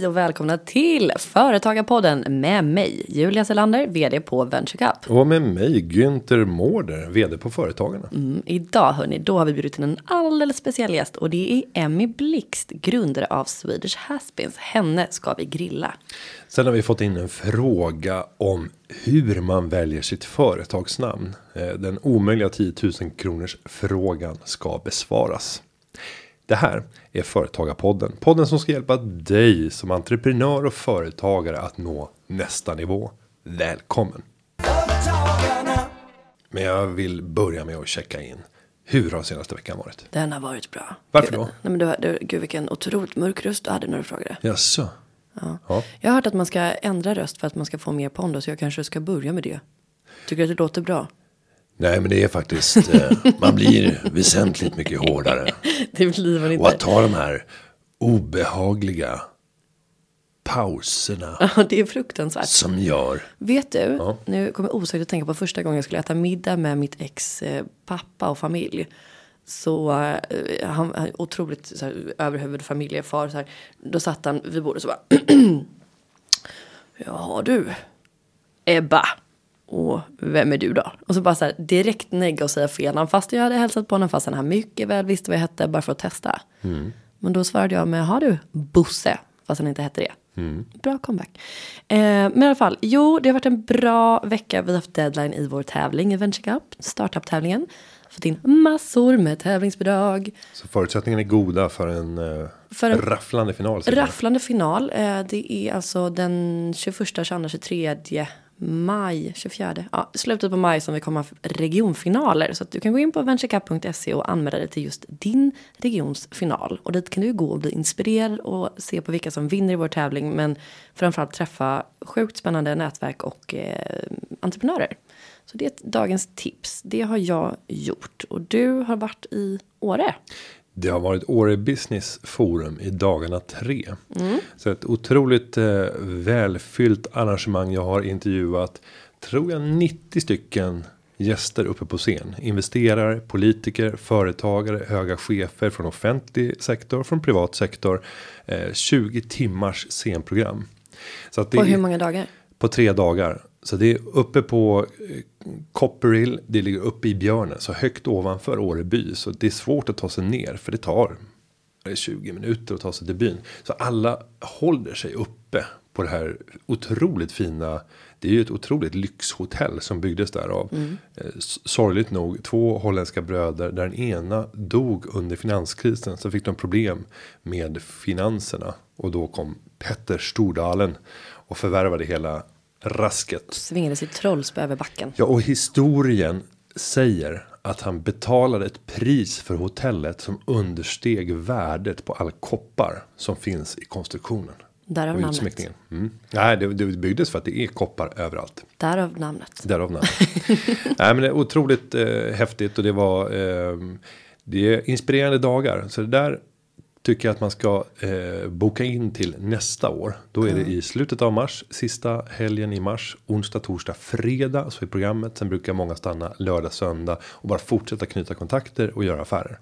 Hej och välkomna till Företagarpodden med mig Julia Selander, vd på VentureCup. Och med mig Günther Mårder, vd på Företagarna. Mm, idag hörni, då har vi bjudit in en alldeles speciell gäst och det är Emmy Blixt, grundare av Swedish Haspins. Henne ska vi grilla. Sen har vi fått in en fråga om hur man väljer sitt företagsnamn. Eh, Den omöjliga 10 000 kronors frågan ska besvaras. Det här är Företagarpodden. Podden som ska hjälpa dig som entreprenör och företagare att nå nästa nivå. Välkommen! Men jag vill börja med att checka in. Hur har senaste veckan varit? Den har varit bra. Varför Gud, då? Nej, men du, du, gud vilken otroligt mörk röst du hade när du frågade. Jaså? Ja. Ja. Jag har hört att man ska ändra röst för att man ska få mer pondus. Så jag kanske ska börja med det. Tycker du att det låter bra? Nej, men det är faktiskt. Eh, man blir väsentligt mycket hårdare. Det blir man Och inte. att ta de här obehagliga pauserna Ja, det är fruktansvärt. som gör. Vet du, Ja. nu kommer jag osökt att tänka på första gången jag skulle äta middag med mitt ex eh, pappa och familj. Så eh, han han otroligt så här, överhuvud familjefar. Så här. Då satt han vid bordet och så bara. Ja du, Ebba. Och vem är du då? Och så bara så här direkt negga och säga fel namn. Fast jag hade hälsat på honom fast han mycket väl visste vad jag hette bara för att testa. Men då svarade jag med, har du Bosse? Fast han inte hette det. Bra comeback. Eh, men i alla fall, jo det har varit en bra vecka. Vi har haft deadline i vår tävling i Venture Cup, startup-tävlingen. Fått in massor med tävlingsbidrag. Så förutsättningarna är goda för en, eh, För en- rafflande final. Rafflande final. Eh, det är alltså den 21, 22, 23 maj, 24. Ja, slutet på maj som vi kommer ha regionfinaler. Så att du kan gå in på venturecup.se och anmäla dig till just din regions final. Och dit kan du gå och bli inspirerad och se på vilka som vinner i vår tävling. Men framförallt träffa sjukt spännande nätverk och eh, entreprenörer. Så det är ett dagens tips. Det har jag gjort. Och du har varit i Åre. Det har varit Åre Business Forum i dagarna tre. Så ett otroligt eh, välfyllt arrangemang. Jag har intervjuat, tror jag 90 stycken gäster uppe på scen. Investerare, politiker, företagare, höga chefer från offentlig sektor, från privat sektor. Eh, 20 timmars scenprogram. Så att det På hur många dagar? på tre dagar. Så det är uppe på eh, Copperhill. Det ligger uppe i Björnen. Så högt ovanför Åreby. Så det är svårt att ta sig ner. För det tar eh, 20 minuter att ta sig till byn. Så alla håller sig uppe på det här otroligt fina. Det är ju ett otroligt lyxhotell som byggdes där av. Eh, sorgligt nog två holländska bröder. Där den ena dog under finanskrisen. Så fick de problem med finanserna. Och då kom Petter Stordalen. Och förvärvade hela rasket. Svingade sitt trollspö över backen. Ja, och historien säger att han betalade ett pris för hotellet som understeg värdet på all koppar som finns i konstruktionen. Därav och namnet. Mm. Nej, det, det byggdes för att det är koppar överallt. Därav namnet. Därav namnet. Nej, men det är otroligt eh, häftigt och det var. ehm, det är inspirerande dagar. Så det där tycker jag att man ska eh, boka in till nästa år. Då är det i slutet av mars, sista helgen i mars, onsdag, torsdag, fredag så är programmet. Sen brukar många stanna lördag, söndag och bara fortsätta knyta kontakter och göra affärer.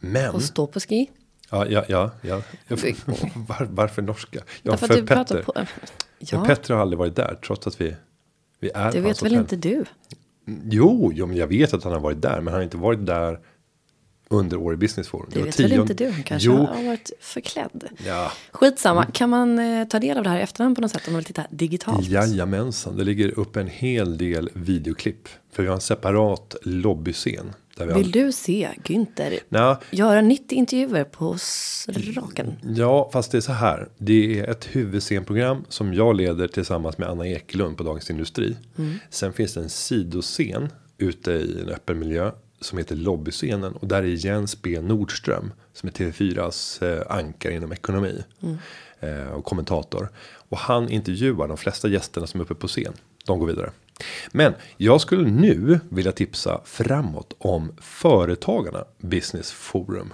Men Och stå på ski. ja, ja, ja, ja. Var, varför norska? Ja, Därför för att du pratar Petter. på... Men Ja, Petter har aldrig varit där trots att vi. Vi är det vet väl hotell. inte du? Jo, jo, men jag vet att han har varit där, men han har inte varit där under Åre Business Forum. Det var vet väl inte du? Han kanske Jo, har varit förklädd. ja, Skitsamma. Kan man eh, ta del av det här i efterhand på något sätt om man vill titta digitalt? jajamensan. Det ligger upp en hel del videoklipp. För vi har en separat lobbyscen. Där vi har, Vill du se Günther Nja, göra 90 intervjuer på raken? Ja, fast det är så här. Det är ett huvudscenprogram som jag leder tillsammans med Anna Ekelund på Dagens Industri. Sen finns det en sidoscen ute i en öppen miljö som heter lobbyscenen och där är Jens B Nordström som är TV4s eh, ankare inom ekonomi eh, och kommentator och han intervjuar de flesta gästerna som är uppe på scen. De går vidare. Men jag skulle nu vilja tipsa framåt om Företagarna Business Forum.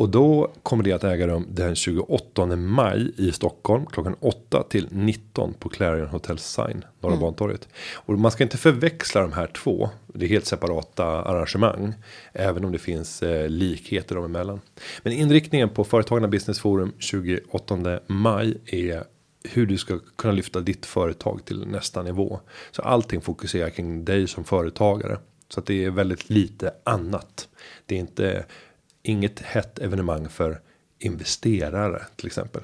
Och då kommer det att äga rum den 28 maj i Stockholm klockan 8 till 19 på Clarion Hotel Sign Norra mm. Bantorget. Och man ska inte förväxla de här två. Det är helt separata arrangemang, även om det finns eh, likheter dem emellan. Men inriktningen på Företagarna Business Forum 28 maj är hur du ska kunna lyfta ditt företag till nästa nivå. Så allting fokuserar kring dig som företagare. Så att det är väldigt lite annat. Det är inte inget hett evenemang för investerare till exempel.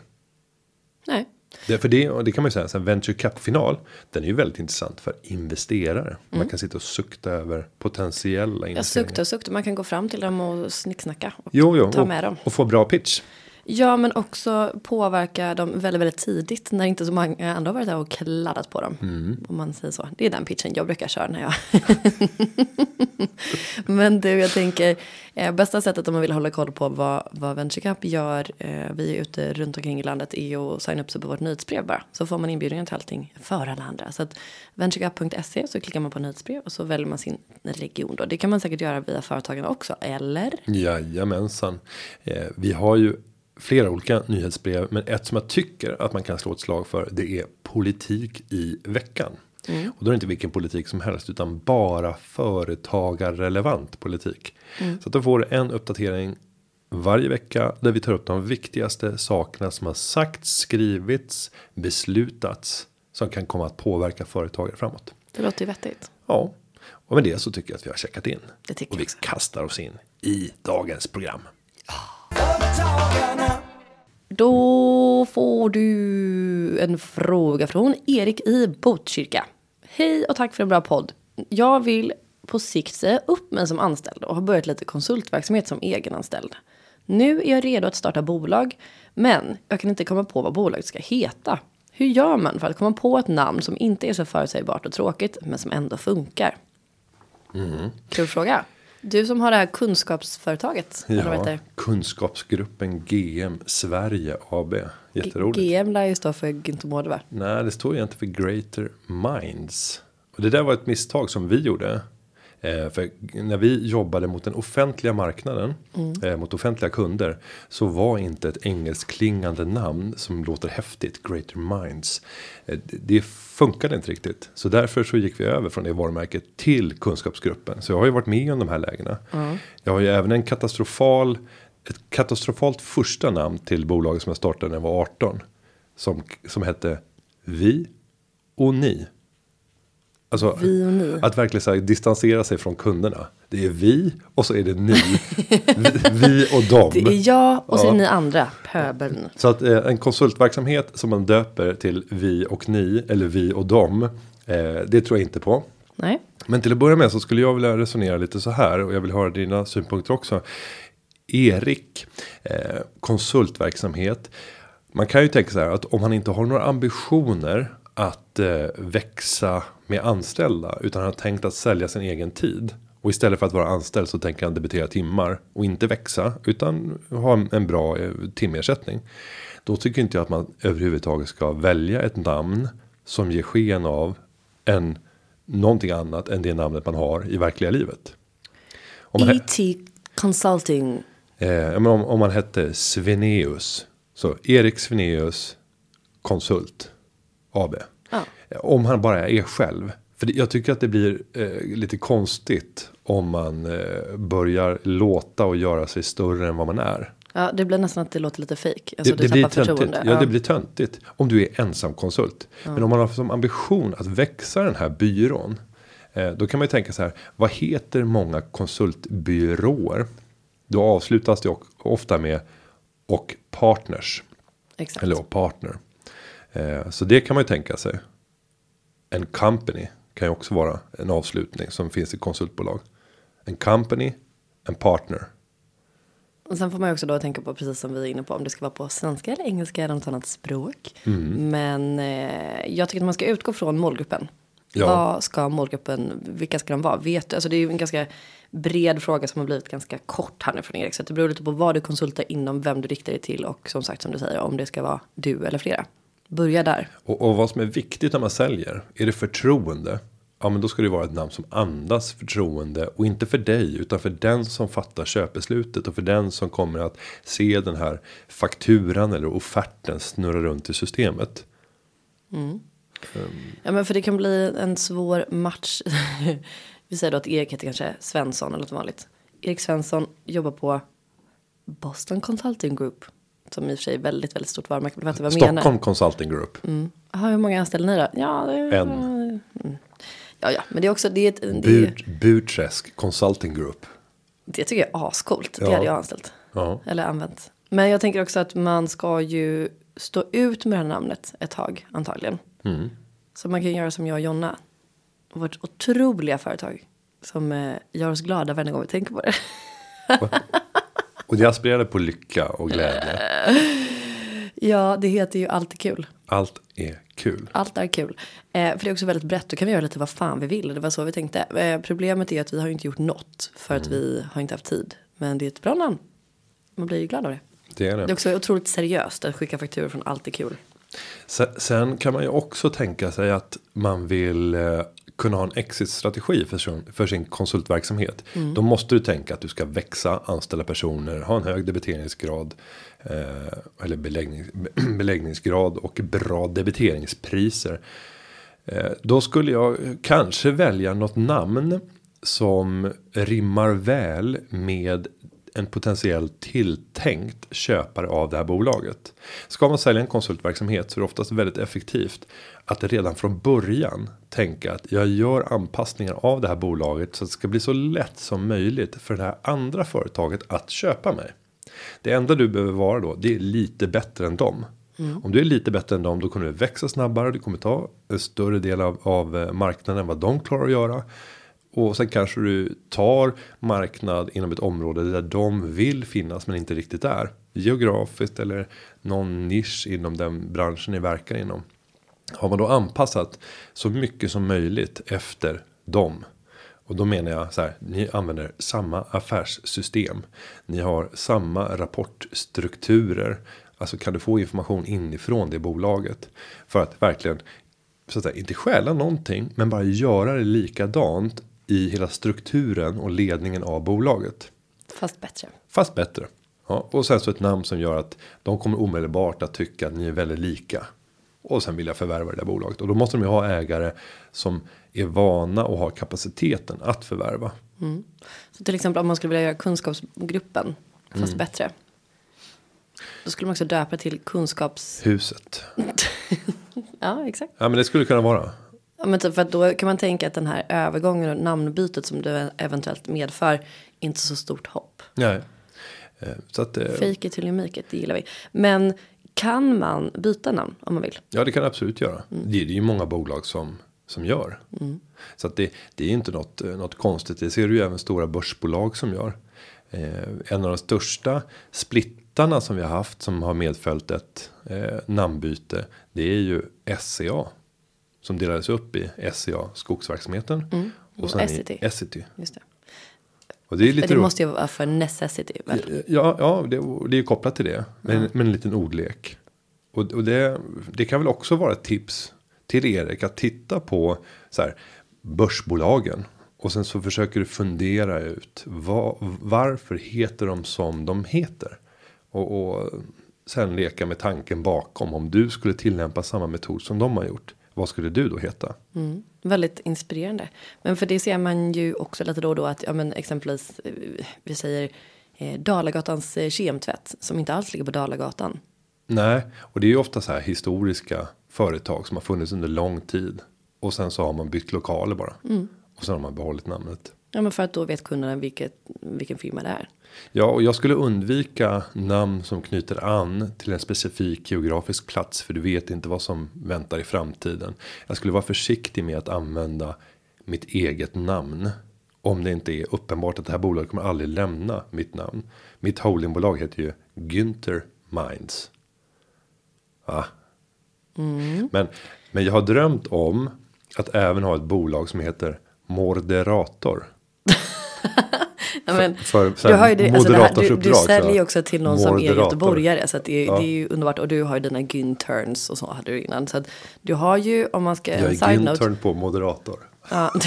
Nej. Det, för det, det kan man ju säga, en venture cap final. Den är ju väldigt intressant för investerare. Mm. Man kan sitta och sukta över potentiella investeringar. Ja, sukta och sukta. Man kan gå fram till dem och snicksnacka. Och jo, jo, ta med dem. Och få bra pitch. Ja, men också påverka dem väldigt, väldigt tidigt när inte så många andra har varit där och kladdat på dem. Mm. Om man säger så. Det är den pitchen jag brukar köra när jag. men du, jag tänker eh, bästa sättet om man vill hålla koll på vad, vad VentureCap gör. Eh, vi är ute runt omkring i landet är att signa upp sig på vårt nyhetsbrev bara. Så får man inbjudningar till allting för alla andra. Så att venturecap.se så klickar man på nyhetsbrev och så väljer man sin region då. Det kan man säkert göra via företagen också, eller? Jajamensan. Eh, vi har ju flera olika nyhetsbrev, men ett som jag tycker att man kan slå ett slag för. Det är politik i veckan. Mm. Och då är det inte vilken politik som helst utan bara företagarrelevant politik. Mm. Så att då får du en uppdatering varje vecka där vi tar upp de viktigaste sakerna som har sagts, skrivits, beslutats som kan komma att påverka företagare framåt. Det låter ju vettigt. Ja, och med det så tycker jag att vi har checkat in. Det tycker och vi kastar oss in i dagens program. Då får du en fråga från Erik i Botkyrka. Hej och tack för en bra podd. Jag vill på sikt säga upp mig som anställd och har börjat lite konsultverksamhet som egenanställd. Nu är jag redo att starta bolag, men jag kan inte komma på vad bolaget ska heta. Hur gör man för att komma på ett namn som inte är så förutsägbart och tråkigt, men som ändå funkar? Mm. Kul fråga. Du som har det här kunskapsföretaget. Ja, kunskapsgruppen GM Sverige AB. Jätteroligt. GM lär ju stå för Günther Mårder va? Nej, det står egentligen för Greater Minds. Och det där var ett misstag som vi gjorde. Eh, för när vi jobbade mot den offentliga marknaden, mm. eh, mot offentliga kunder, så var inte ett engelskklingande namn som låter häftigt, Greater Minds. Eh, det funkade inte riktigt. Så därför så gick vi över från det varumärket till kunskapsgruppen. Så jag har ju varit med om de här lägena. Mm. Jag har ju även en katastrofal, ett katastrofalt första namn till bolaget som jag startade när jag var 18. Som, som hette Vi och Ni. Alltså, vi och ni. Att verkligen så här, distansera sig från kunderna. Det är vi och så är det ni. vi, vi, och dem. Det är jag och så är det ni andra. Pöbeln. Så att eh, en konsultverksamhet som man döper till vi och ni. Eller vi och dem. Eh, det tror jag inte på. Nej. Men till att börja med så skulle jag vilja resonera lite så här. Och jag vill höra dina synpunkter också. Erik. Eh, konsultverksamhet. Man kan ju tänka så här att om han inte har några ambitioner att eh, växa med anställda. Utan han har tänkt att sälja sin egen tid. Och istället för att vara anställd så tänker han debitera timmar. Och inte växa. Utan ha en bra eh, timersättning. Då tycker inte jag att man överhuvudtaget ska välja ett namn. Som ger sken av en någonting annat än det namnet man har i verkliga livet. E.T. Consulting. Eh, om, om man hette Sveneus. Så Erik Sveneus konsult. AB. Ja. Om han bara är själv. För jag tycker att det blir eh, lite konstigt om man eh, börjar låta och göra sig större än vad man är. Ja, det blir nästan att det låter lite fejk. Alltså, det, det blir töntigt. Ja, ja, det blir töntigt. Om du är ensam konsult. Ja. Men om man har som ambition att växa den här byrån. Eh, då kan man ju tänka så här. Vad heter många konsultbyråer? Då avslutas det ofta med och partners. Exakt. Eller och partner. Eh, så det kan man ju tänka sig. En company kan ju också vara en avslutning som finns i konsultbolag. En company, en partner. Och sen får man ju också då tänka på precis som vi är inne på om det ska vara på svenska eller engelska eller något annat språk. Mm. Men eh, jag tycker att man ska utgå från målgruppen. Ja. Vad ska målgruppen, vilka ska de vara? Vet du? Alltså det är ju en ganska bred fråga som har blivit ganska kort här nu från Erik. Så det beror lite på vad du konsultar inom, vem du riktar dig till och som sagt som du säger om det ska vara du eller flera. Börja där. Och, och vad som är viktigt när man säljer. Är det förtroende? Ja men då ska det vara ett namn som andas förtroende. Och inte för dig utan för den som fattar köpbeslutet. Och för den som kommer att se den här fakturan eller offerten snurra runt i systemet. Ja men för det kan bli en svår match. Vi säger då att Erik heter kanske Svensson eller något vanligt. Erik Svensson jobbar på Boston Consulting Group. Som i och för sig är väldigt, väldigt stort varumärke. Vet du vad jag menar? Stockholm Consulting Group. Jaha, hur många anställda ni då? Ja, det En. Mm. Ja, ja, men det är också, det, är ett, det, Bur, Burträsk Consulting Group. det tycker jag är ascoolt. Det Ja. hade jag anställt. Ja. Eller använt. Men jag tänker också att man ska ju stå ut med det här namnet ett tag, antagligen. Mm. Så man kan göra som jag och Jonna. Vårt otroliga företag. Som eh, gör oss glada varje gång vi tänker på det. Och det aspirerade på lycka och glädje. ja, det heter ju Allt är kul. Allt är kul. Allt är kul. Eh, för det är också väldigt brett. Då kan vi göra lite vad fan vi vill. Det var så vi tänkte. Eh, problemet är att vi har inte gjort något. För att vi har inte haft tid. Men det är ett bra namn. Man blir ju glad av det. Det är Det är det. också otroligt seriöst att skicka fakturor från Allt är kul. Sen, kan man ju också tänka sig att man vill eh, kunna ha en exit-strategi för sin, för sin konsultverksamhet. Då måste du tänka att du ska växa, anställa personer, ha en hög debiteringsgrad. Eh, eller beläggning, beläggningsgrad och bra debiteringspriser. Eh, då skulle jag kanske välja något namn som rimmar väl med en potentiell tilltänkt köpare av det här bolaget. Ska man sälja en konsultverksamhet så är det oftast väldigt effektivt att redan från början tänka att jag gör anpassningar av det här bolaget så att det ska bli så lätt som möjligt för det här andra företaget att köpa mig. Det enda du behöver vara då, det är lite bättre än dem. Om du är lite bättre än dem, då kommer du växa snabbare. Du kommer ta en större del av, av eh, marknaden än vad de klarar att göra. Och sen kanske du tar marknad inom ett område där de vill finnas men inte riktigt är. Geografiskt eller någon nisch inom den branschen ni verkar inom. Har man då anpassat så mycket som möjligt efter dem. Och då menar jag så här, ni använder samma affärssystem. Ni har samma rapportstrukturer. Alltså kan du få information inifrån det bolaget. För att verkligen, så att säga, inte stjäla någonting. Men bara göra det likadant i hela strukturen och ledningen av bolaget. Fast bättre. Fast bättre. Ja, och sen så ett namn som gör att de kommer omedelbart att tycka att ni är väldigt lika. Och sen vill jag förvärva det där bolaget. Och då måste de ju ha ägare som är vana och har kapaciteten att förvärva. Så till exempel om man skulle vilja göra kunskapsgruppen. Fast bättre. Då skulle man också döpa till kunskaps... Huset. Ja, exakt. Ja men det skulle kunna vara. Ja, men typ för att då kan man tänka att den här övergången och namnbytet som det eventuellt medför inte så stort hopp. Nej. Eh, Så att, eh, Fake it till you make it, det gillar vi. Men kan man byta namn om man vill? ja det kan absolut göra. Det, det är ju många bolag som, som gör. Så att det, det är inte något, eh, något konstigt. Det ser du ju även stora börsbolag som gör. Eh, en av de största splittarna som vi har haft som har medföljt ett eh, namnbyte. Det är ju SCA. Som delades upp i SCA skogsverksamheten. Och sen Essity. i Essity. Just det. Och det är lite det måste ju vara för necessity väl? Ja, ja det, det är kopplat till det. Men, men en liten ordlek. Och, och det, det kan väl också vara ett tips till Erik att titta på så här, börsbolagen. Och sen så försöker du fundera ut vad, varför heter de som de heter. Och, och sen leka med tanken bakom om du skulle tillämpa samma metod som de har gjort. Vad skulle du då heta? Mm. Väldigt inspirerande. Men för det ser man ju också lite då och då att ja, men exempelvis eh, vi säger eh, Dalagatans eh, kemtvätt som inte alls ligger på Dalagatan. Nej, och det är ju ofta så här historiska företag som har funnits under lång tid. Och sen så har man bytt lokaler bara. Och sen har man behållit namnet. Ja, men för att då vet kunderna vilket, vilken firma det är. Ja, och jag skulle undvika namn som knyter an till en specifik geografisk plats. För du vet inte vad som väntar i framtiden. Jag skulle vara försiktig med att använda mitt eget namn. Om det inte är uppenbart att det här bolaget kommer aldrig lämna mitt namn. Mitt holdingbolag heter ju Günther Minds. Ja. Men, men jag har drömt om att även ha ett bolag som heter Moderator. Men, för så du, har ju det, alltså det här, du, du säljer ju så. också till någon som är Moderator. göteborgare. Så det, Ja. det är ju underbart. Och du har ju dina Günterns och så hade du innan. Så du har ju, om man ska, Jag är. Güntern på moderator. Ja.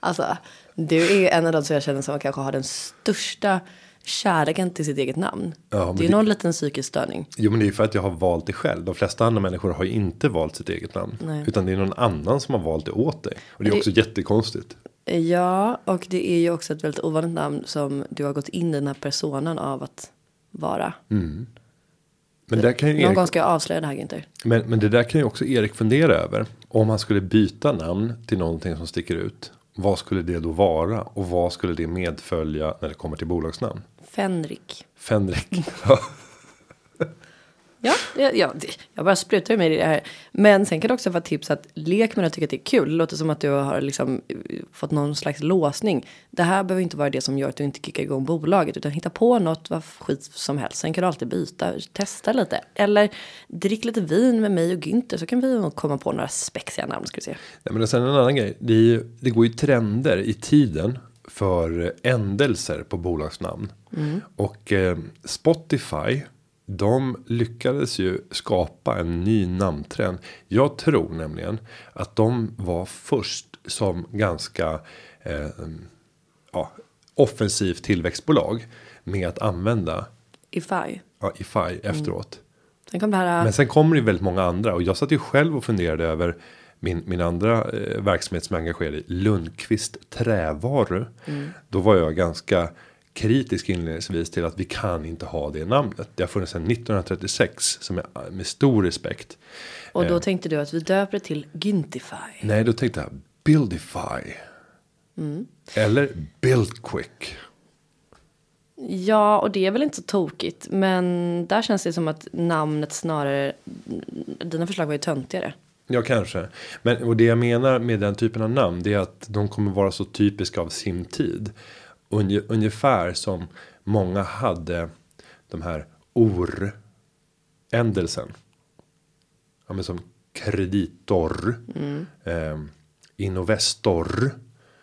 alltså, du är en av de som jag känner som kanske har den största kärleken till sitt eget namn. Ja, det är det- någon liten psykisk störning. Jo men det är ju för att jag har valt det själv. De flesta andra människor har ju inte valt sitt eget namn. Nej. Utan det är någon annan som har valt det åt dig. Och det är det- också jättekonstigt. Ja, och det är ju också ett väldigt ovanligt namn som du har gått in i den här personen av att vara. Men, där kan ju Någon Erik, gång ska jag avslöja det här Günther. men, men det där kan ju också Erik fundera över. Om han skulle byta namn till någonting som sticker ut. Vad skulle det då vara? Och vad skulle det medfölja när det kommer till bolagsnamn? Fenrik. Fenrik. Ja, ja jag bara sprutar mig i det här. Men sen kan det också vara tips att lek med det och tycka att det är kul. Det låter som att du har liksom eh, fått någon slags låsning. Det här behöver inte vara det som gör att du inte kickar igång bolaget. Utan hitta på något, vad skit som helst. Sen kan du alltid byta, testa lite. Eller drick lite vin med mig och Günther så kan vi komma på några spexiga namn ska vi se. Nej, men sen en annan grej. Det, är ju, det går ju trender i tiden för ändelser på bolagsnamn. Och eh, Spotify. De lyckades ju skapa en ny namntrend. Jag tror nämligen att de var först som ganska eh, ja, offensivt tillväxtbolag. Med att använda Ify. ja, IFI efteråt. Sen kom det här. Men sen kommer det väldigt många andra och jag satt ju själv och funderade över min, min andra eh, verksamhet som jag är engagerad i Lundqvist trävaru. Då var jag ganska kritisk inledningsvis till att vi kan inte ha det namnet. Det har funnits sedan 1936 som är eh, med stor respekt. och eh. då tänkte du att vi döper det till Güntify. Nej, då tänkte jag Buildify. Eller Build Quick. Ja, och det är väl inte så tokigt. Men där känns det som att namnet snarare... Dina förslag var ju töntigare. Ja, kanske. Men och det jag menar med den typen av namn. Det är att de kommer vara så typiska av sin tid. Unge, ungefär som många hade de här or. Ändelsen. Ja, men som kreditor. Eh, Innovestor.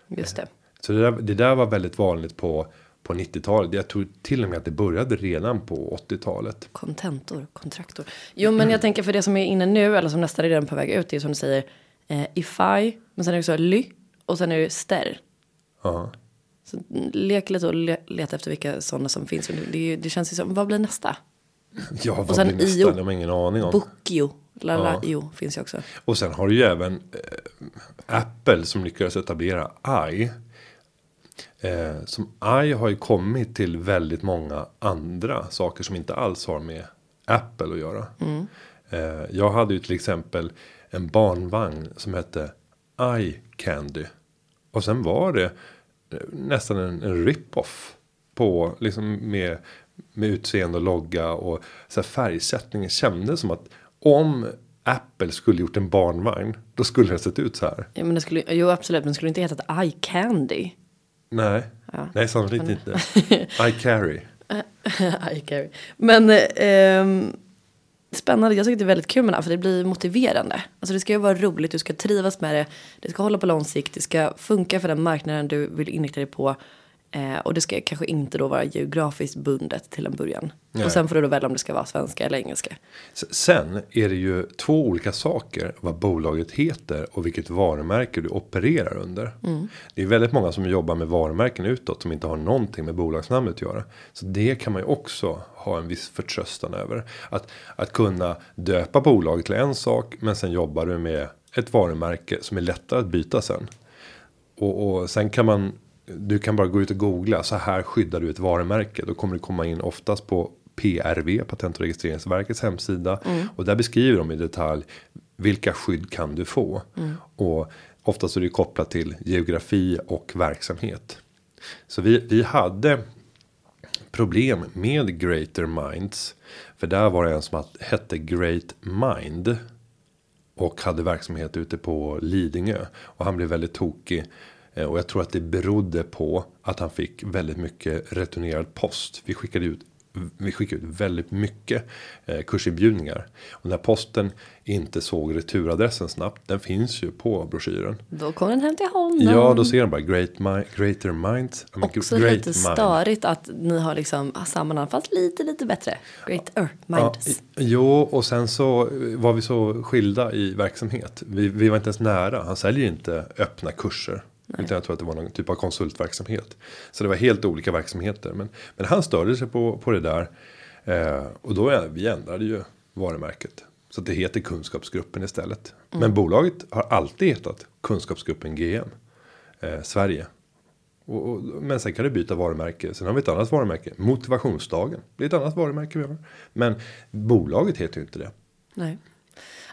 Just det. Så det där, det där var väldigt vanligt på, på 90-talet. Jag tror till och med att det började redan på 80-talet. Kontentor, kontraktor. Jo, men jag tänker för det som är inne nu, eller som nästan är redan på väg ut, det är som du säger eh, ify, men sen är det också ly och sen är det ster. Ja. Så mm, lek lite och le, leta efter vilka sådana som finns. Det, det känns ju som, vad blir nästa? Ja, vad sen blir nästa? IO. Jag har ingen aning om. Bookio, lala io finns ju också. Och sen har du ju även eh, Apple som lyckades etablera i. Eh, som i har ju kommit till väldigt många andra saker som inte alls har med Apple att göra. Eh, jag hade ju till exempel en barnvagn som hette iCandy. Och sen var det nästan en, en rip-off. På liksom med, med utseende och logga och så här färgsättningen kändes som att om Apple skulle gjort en barnvagn. Då skulle det sett ut så här. Ja, men det skulle, jo, absolut, men det skulle inte hetat eye candy. Nej, nej sannolikt inte. I carry. eye carry. Men eh, ehm, spännande, jag tycker det är väldigt kul med det här, för det blir motiverande. Alltså det ska ju vara roligt, du ska trivas med det, det ska hålla på lång sikt, det ska funka för den marknaden du vill inrikta dig på. Eh, och det ska kanske inte då vara geografiskt bundet till en början. Nej. Och sen får du då välja om det ska vara svenska eller engelska. Sen är det ju två olika saker vad bolaget heter och vilket varumärke du opererar under. Det är väldigt många som jobbar med varumärken utåt som inte har någonting med bolagsnamnet att göra. Så det kan man ju också ha en viss förtröstan över. Att, att kunna döpa bolaget till en sak men sen jobbar du med ett varumärke som är lättare att byta sen. Och, och sen kan man du kan bara gå ut och googla så här skyddar du ett varumärke. Då kommer det komma in oftast på PRV, Patent och registreringsverkets hemsida. Och där beskriver de i detalj vilka skydd kan du få. Och oftast är det kopplat till geografi och verksamhet. Så vi, vi hade problem med Greater Minds. För där var det en som hette Great Mind. Och hade verksamhet ute på Lidingö. Och han blev väldigt tokig. Eh, Och jag tror att det berodde på att han fick väldigt mycket returnerad post. Vi skickade ut vi skickar ut väldigt mycket eh, kursinbjudningar. Och när posten inte såg returadressen snabbt. Den finns ju på broschyren. Då kommer den hem till honom. Ja, då ser de bara great mi greater minds. I mean, Också great lite mind. störigt att ni har liksom samma namn fast lite lite bättre. Greater minds. Ja, jo, och sen så var vi så skilda i verksamhet. Vi, vi var inte ens nära. Han säljer inte öppna kurser. Utan jag tror att det var någon typ av konsultverksamhet. Så det var helt olika verksamheter. Men, men han störde sig på, på det där. Eh, och då vi ändrade ju varumärket. Så det heter Kunskapsgruppen istället. Men bolaget har alltid hetat Kunskapsgruppen GM. Eh, Sverige. Och, och, men sen kan du byta varumärke. Sen har vi ett annat varumärke. Motivationsdagen. Det är ett annat varumärke vi har. Men bolaget heter ju inte det. Nej.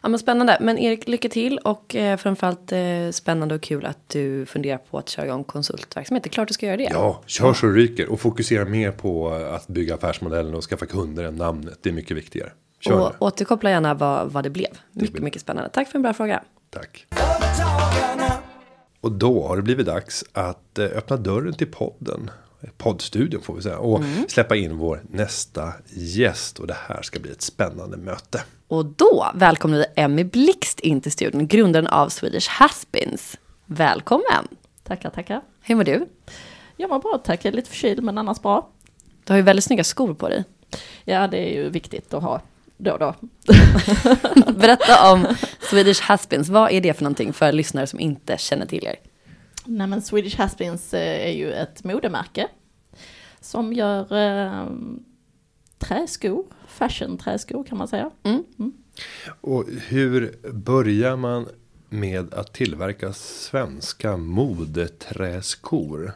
Ja, men spännande. Men Erik, lycka till och eh, framförallt eh, spännande och kul att du funderar på att köra igång konsultverksamhet. Det är klart du ska göra det. Ja, kör så det ryker. Och fokusera mer på att bygga affärsmodellen och skaffa kunder än namnet. Det är mycket viktigare. Kör och nu. återkoppla gärna vad, vad det blev. Mycket, mycket spännande. Tack för en bra fråga. Tack. Och då har det blivit dags att eh, öppna dörren till podden. Poddstudion får vi säga. Och släppa in vår nästa gäst. Och det här ska bli ett spännande möte. Och då välkomnar vi Emmy Blixt in till studion, grundaren av Swedish Haspins. Välkommen! Tackar, tackar. Hur mår du? Jag mår bra tack, jag är lite förkyld men annars bra. Du har ju väldigt snygga skor på dig. Ja, det är ju viktigt att ha då och då. Berätta om Swedish Haspins. Vad är det för någonting för lyssnare som inte känner till er? Nej men Swedish Haspins eh, är ju ett modemärke som gör eh, träskor, fashion träskor kan man säga. Mm. Och hur börjar man med att tillverka svenska modeträskor?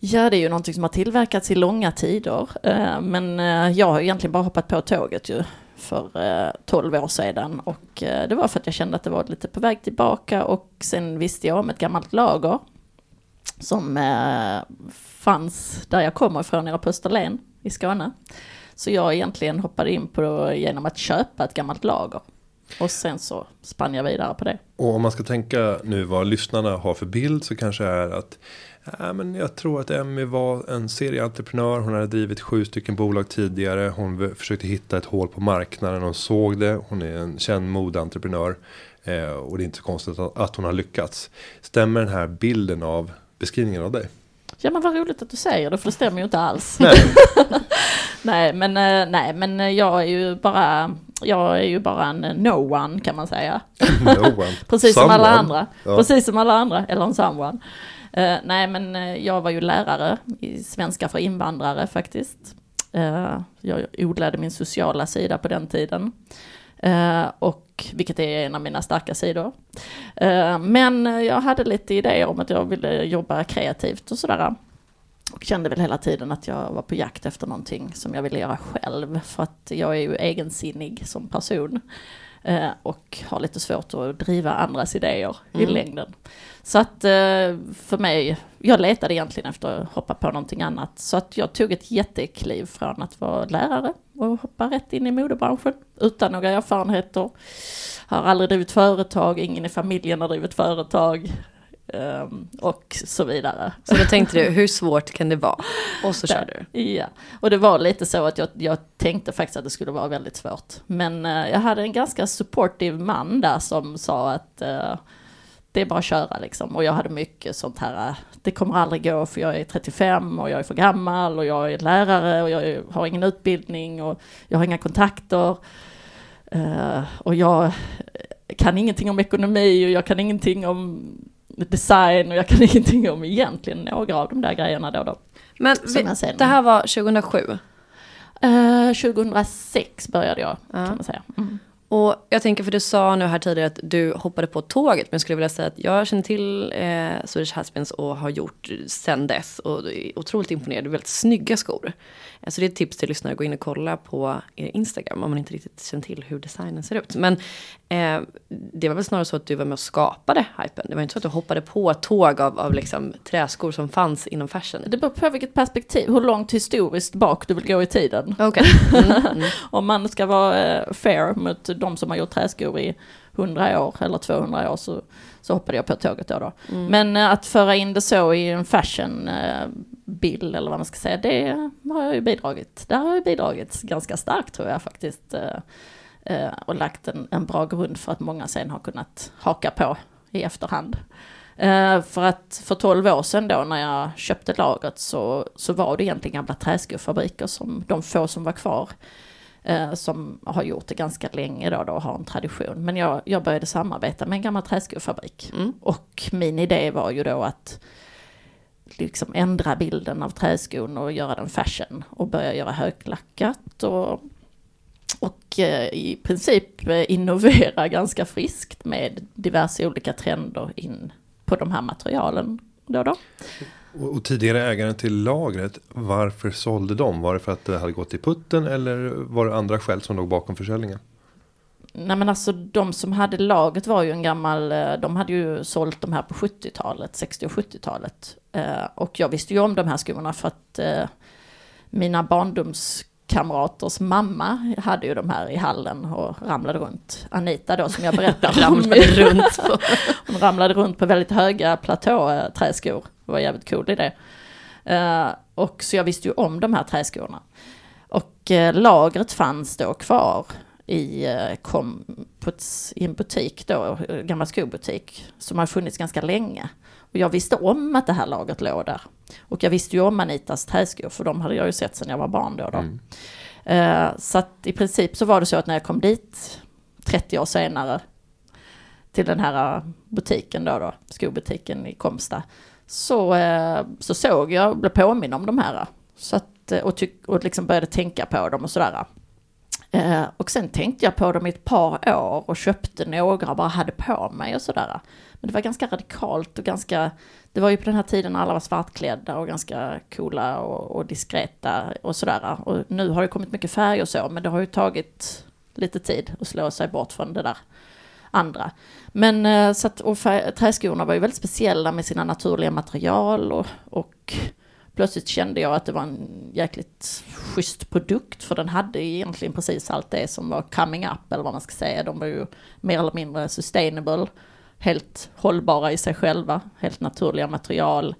Ja, det är ju någonting som har tillverkats i långa tider. eh, Men eh, jag har egentligen bara hoppat på tåget ju för eh, 12 år sedan. Och eh, det var för att jag kände att det var lite på väg tillbaka. Och sen visste jag om ett gammalt lager som eh, fanns där jag kommer ifrån, nere på Österlen i Skåne. Så jag egentligen hoppade in på det genom att köpa ett gammalt lager. Och sen så spann jag vidare på det. Och om man ska tänka nu vad lyssnarna har för bild så kanske är att ja, men jag tror att Emmy var en serieentreprenör. Hon hade drivit sju stycken bolag tidigare. Hon försökte hitta ett hål på marknaden. Hon såg det. Hon är en känd modeentreprenör. Eh, och det är inte så konstigt att, att hon har lyckats. Stämmer den här bilden av beskrivningen av dig? Ja men vad roligt att du säger det, för det stämmer ju inte alls. Nej. Nej men, eh, nej, men eh, jag är ju bara, jag är ju bara en no one kan man säga. no. Precis som alla Someone. andra. Ja. Precis som alla andra, eller en someone. Uh, nej men eh, jag var ju lärare i svenska för invandrare faktiskt. Uh, jag odlade min sociala sida på den tiden. Uh, och vilket är en av mina starka sidor. Uh, men jag hade lite idéer om att jag ville jobba kreativt och sådär. Och kände väl hela tiden att jag var på jakt efter någonting som jag ville göra själv. För att jag är ju egensinnig som person. Eh, och har lite svårt att driva andras idéer i Mm. längden. Så att eh, för mig, jag letade egentligen efter att hoppa på någonting annat. Så att jag tog ett jättekliv från att vara lärare och hoppa rätt in i modebranschen. Utan några erfarenheter. Har aldrig drivit företag, ingen i familjen har drivit företag. Ehm, och så vidare. Så då tänkte du, hur svårt kan det vara? Och så körde du. Ja, och det var lite så att jag, jag tänkte faktiskt att det skulle vara väldigt svårt. Men eh, jag hade en ganska supportive man där som sa att eh, det är bara att köra liksom. Och jag hade mycket sånt här, eh, det kommer aldrig gå för jag är 35 och jag är för gammal och jag är lärare och jag har ingen utbildning och jag har inga kontakter. Eh, och jag kan ingenting om ekonomi och jag kan ingenting om design och jag kan ingenting om egentligen några av de där grejerna då. då. Men vi, det här var 2007. Eh, 2006 började jag, Ja. kan man säga. Mm. Och jag tänker, för du sa nu här tidigare att du hoppade på tåget. Men jag skulle vilja säga att jag känner till eh, Swedish Haspins och har gjort sen dess. Och är otroligt imponerad. Väldigt snygga skor. Eh, Så det är ett tips till lyssnare. Gå in och kolla på er Instagram om man inte riktigt känner till hur designen ser ut. Men eh, det var väl snarare så att du var med och skapade hypen. Det var inte så att du hoppade på ett tåg av, av liksom träskor som fanns inom fashion. Det beror på vilket perspektiv, hur långt historiskt bak du vill gå i tiden. Okej. Mm, mm. Om man ska vara eh, fair mot de som har gjort träskor i 100 år eller 200 år så, så hoppade jag på tåget då. då. Men eh, att föra in det så i en fashion eh, bild eller vad man ska säga, det har jag ju bidragit. Där har jag bidragit ganska starkt tror jag faktiskt. Eh, eh, och lagt en, en bra grund för att många sen har kunnat haka på i efterhand. Eh, för att för 12 år sedan då när jag köpte lagret så, så var det egentligen gamla träskofabriker som de få som var kvar. Som har gjort det ganska länge då, då och har en tradition. Men jag, jag började samarbeta med en gammal träskofabrik. Mm. Och min idé var ju då att liksom ändra bilden av träskon och göra den fashion och börja göra höglackat och, och eh, i princip eh, innovera ganska friskt med diverse olika trender in på de här materialen då då. Och, och tidigare ägaren till lagret, varför sålde de? Var det för att det hade gått i putten eller var det andra skäl som låg bakom försäljningen? Nej men alltså de som hade laget var ju en gammal, eh, de hade ju sålt de här på 70-talet, 60 och 70-talet. Eh, Och jag visste ju om de här skorna för att eh, mina barndomskamraters mamma hade ju de här i hallen och ramlade runt. Anita då som jag berättade om. Ramlade runt på. Hon ramlade runt på väldigt höga platåträskor. Det var jävligt cool idé. Och så jag visste ju om de här träskorna. Och lagret fanns då kvar i, eh, kom, på ett, i en butik då, en gammal skobutik, som har funnits ganska länge. Och jag visste om att det här lagret låg där. Och jag visste ju om Anitas träskor, för de hade jag ju sett sedan jag var barn då. då. Eh, så att i princip så var det så att när jag kom dit 30 år senare till den här eh, butiken då, då skobutiken i Komsta, så, eh, så såg jag, blev påminn om de här. Så att, eh, och, tyck, och liksom började tänka på dem och sådär. Eh, och sen tänkte jag på dem i ett par år och köpte några och bara hade på mig och sådär. Men det var ganska radikalt och ganska, det var ju på den här tiden när alla var svartklädda och ganska coola och, och diskreta och sådär. Och nu har det kommit mycket färg och så, men det har ju tagit lite tid att slå sig bort från det där andra. Men eh, så att, och färg, träskorna var ju väldigt speciella med sina naturliga material och, och plötsligt kände jag att det var en jäkligt schysst produkt för den hade egentligen precis allt det som var coming up eller vad man ska säga. De var ju mer eller mindre sustainable, helt hållbara i sig själva, helt naturliga material,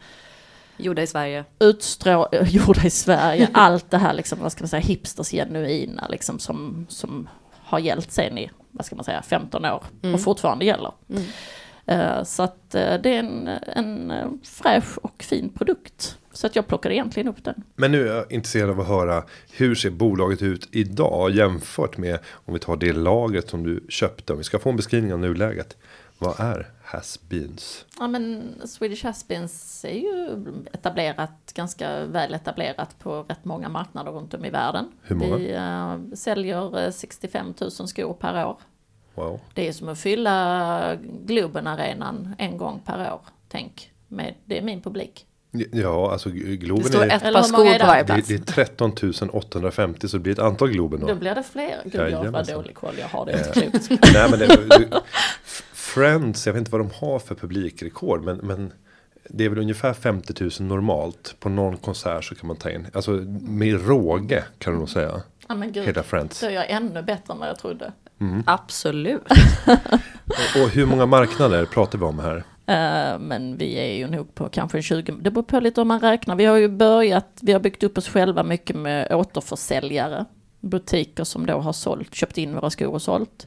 Gjorda i Sverige. utstrå, gjorda i Sverige, allt det här liksom, vad ska man säga, hipsters genuina liksom som, som har gällt sen i, vad ska man säga, 15 år Mm. och fortfarande gäller. Mm. Eh, Så att eh, det är en, en eh, fräsch och fin produkt. Så att jag plockade egentligen upp den. Men nu är jag intresserad av att höra hur ser bolaget ut idag jämfört med om vi tar det lagret som du köpte. Om vi ska få en beskrivning av nuläget. Vad är Has-Beens? Ja men Swedish Haspins är ju etablerat, ganska väl etablerat på rätt många marknader runt om i världen. Hur många? Vi eh, säljer eh, 65 000 skor per år. Wow. Det är som att fylla Globen-arenan en gång per år. Tänk, med, det är min publik. Ja, alltså Globen Det står är, ett par skor på det? varje det, plats. det är 13 850 så det blir ett antal Globen Då då. blir det fler. Gud, jag var Jajamensan. dålig koll, jag har det inte klokt. Nej men det, det, Friends, jag vet inte vad de har för publikrekord men, men det är väl ungefär 50 000 normalt. På någon konsert så kan man ta in. Alltså med råge kan du nog säga. Ja men gud, Hela Friends. så är jag ännu bättre än vad jag trodde. Absolut. Och hur många marknader pratar vi om här? Eh, men vi är ju nog på kanske 20, det beror på lite om man räknar. Vi har ju börjat, vi har byggt upp oss själva mycket med återförsäljare. Butiker som då har sålt, köpt in våra skor och sålt.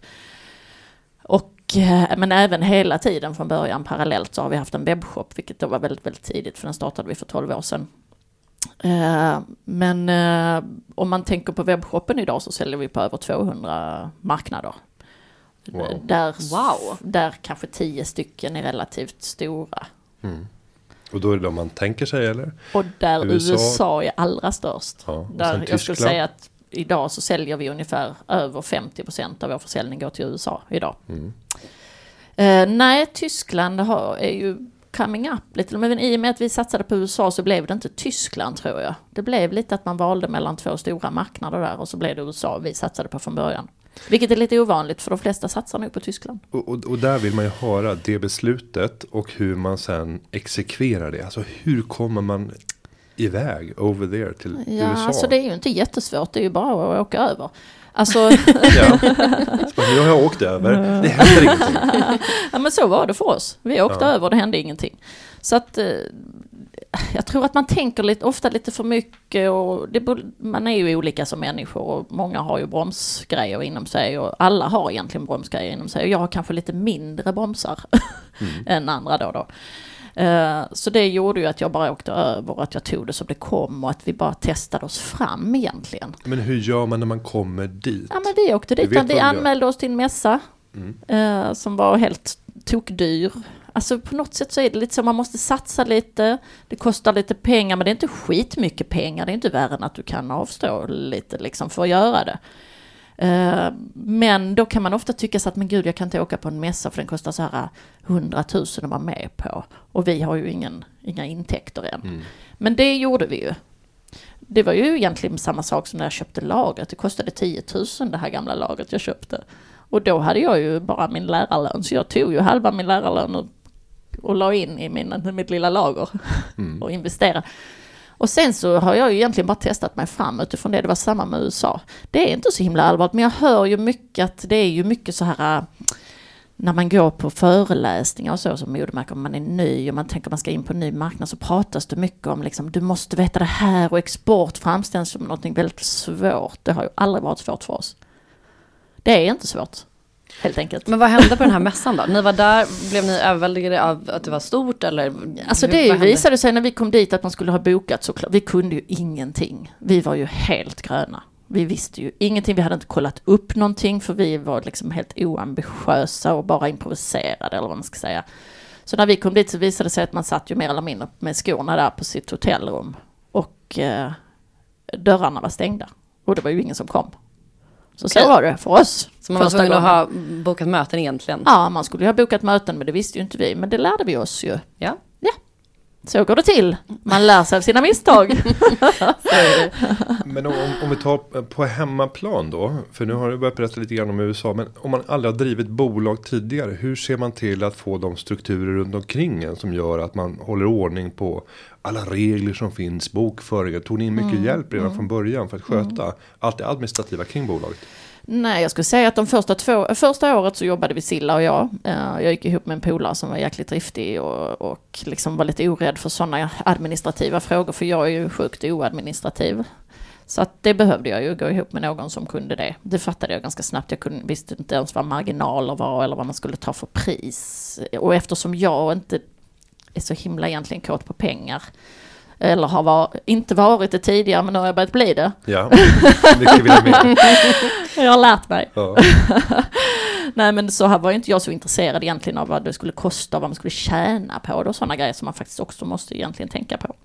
Och, eh, men även hela tiden från början parallellt så har vi haft en webbshop, vilket då var väldigt, väldigt tidigt, för den startade vi för 12 år sedan. Eh, men om man tänker på webbshoppen idag så säljer vi på över 200 marknader. Wow. Där, Wow. där kanske 10 stycken är relativt stora. Och då är det de man tänker sig eller? Och där USA. USA, är allra störst. Ja, där jag skulle säga att idag så säljer vi ungefär över 50% av vår försäljning går till USA idag. Mm. Eh, nej, Tyskland har, är ju coming up lite, men i och med att vi satsade på USA så blev det inte Tyskland tror jag. Det blev lite att man valde mellan två stora marknader där och så blev det USA vi satsade på från början. Vilket är lite ovanligt för de flesta satsar nog på Tyskland. Och, och, och där vill man ju höra det beslutet och hur man sen exekverar det. Alltså hur kommer man iväg over there till Ja, USA? alltså det är ju inte jättesvårt, det är ju bara att åka över. Alltså, Ja. Nu har jag åkt över, det händer ingenting. ja men så var det för oss. Vi åkte Ja. över det hände ingenting. Så att, eh, jag tror att man tänker lite, ofta lite för mycket och det, man är ju olika som människor och många har ju bromsgrejer inom sig och alla har egentligen bromsgrejer inom sig och jag har kanske lite mindre bromsar mm. än andra då. då. Uh, så det gjorde ju att jag bara åkte över och att jag tog det som det kom och att vi bara testade oss fram egentligen. Men hur gör man när man kommer dit? Ja men vi åkte dit, vi anmälde oss till en mässa mm. uh, som var helt tokdyr. Alltså på något sätt så är det lite så man måste satsa lite. Det kostar lite pengar men det är inte skitmycket pengar. Det är inte värre än att du kan avstå lite liksom för att göra det. Uh, men då kan man ofta tycka så att men gud jag kan inte åka på en mässa för den kostar så här 100 000 att vara med på. Och vi har ju ingen, inga intäkter än. Mm. Men det gjorde vi ju. Det var ju egentligen samma sak som när jag köpte lagret. Det kostade 10 000 det här gamla lagret jag köpte. Och då hade jag ju bara min lärarlön, så jag tog ju halva min lärarlön och, och la in i min, mitt lilla lager mm. och investerade. Och sen så har jag ju egentligen bara testat mig fram utifrån det. Det var samma med USA. Det är inte så himla allvarligt, men jag hör ju mycket att det är ju mycket så här äh, när man går på föreläsningar och så som modemärke, om man är ny och man tänker man ska in på en ny marknad så pratas det mycket om liksom, du måste veta det här och export framställs som något väldigt svårt. Det har ju aldrig varit svårt för oss. Det är inte svårt. Helt enkelt. Men vad hände på den här mässan då? Ni var där, blev ni överväldigade av att det var stort eller? Alltså det hur, visade sig när vi kom dit att man skulle ha bokat såklart. Vi kunde ju ingenting. Vi var ju helt gröna. Vi visste ju ingenting, vi hade inte kollat upp någonting för vi var liksom helt oambitiösa och bara improviserade eller vad man ska säga. Så när vi kom dit så visade det sig att man satt ju mer eller mindre med skorna där på sitt hotellrum. Och eh, dörrarna var stängda. Och det var ju ingen som kom. Så så var det för oss. Så man var tvungen att ha bokat möten egentligen? Ja, man skulle ju ha bokat möten men det visste ju inte vi. Men det lärde vi oss ju. Ja. Så går det till. Man lär sig av sina misstag. men om, om, vi tar på hemmaplan då. För nu har du börjat berätta lite grann om USA. Men om man aldrig har drivit bolag tidigare. Hur ser man till att få de strukturer runt omkring en. Som gör att man håller ordning på alla regler som finns. Bokföringar. Tog ni in mycket mm. hjälp redan mm. från början för att sköta mm. allt det administrativa kring bolaget? Nej, jag skulle säga att de första, två, första året så jobbade vi Silla och jag. Eh, jag gick ihop med en polare som var jäkligt driftig och, och liksom var lite orädd för sådana administrativa frågor, för jag är ju sjukt oadministrativ. Så att det behövde jag ju gå ihop med någon som kunde det. Det fattade jag ganska snabbt. Jag kunde, visste inte ens vad marginaler var eller vad man skulle ta för pris. Och eftersom jag inte är så himla egentligen kåt på pengar eller har var, inte varit det tidigare men nu har jag börjat bli det. Ja, mycket vill jag med. jag har lärt mig. Ja. Nej men så här var inte jag så intresserad egentligen av vad det skulle kosta vad man skulle tjäna på det och sådana grejer som man faktiskt också måste egentligen tänka på.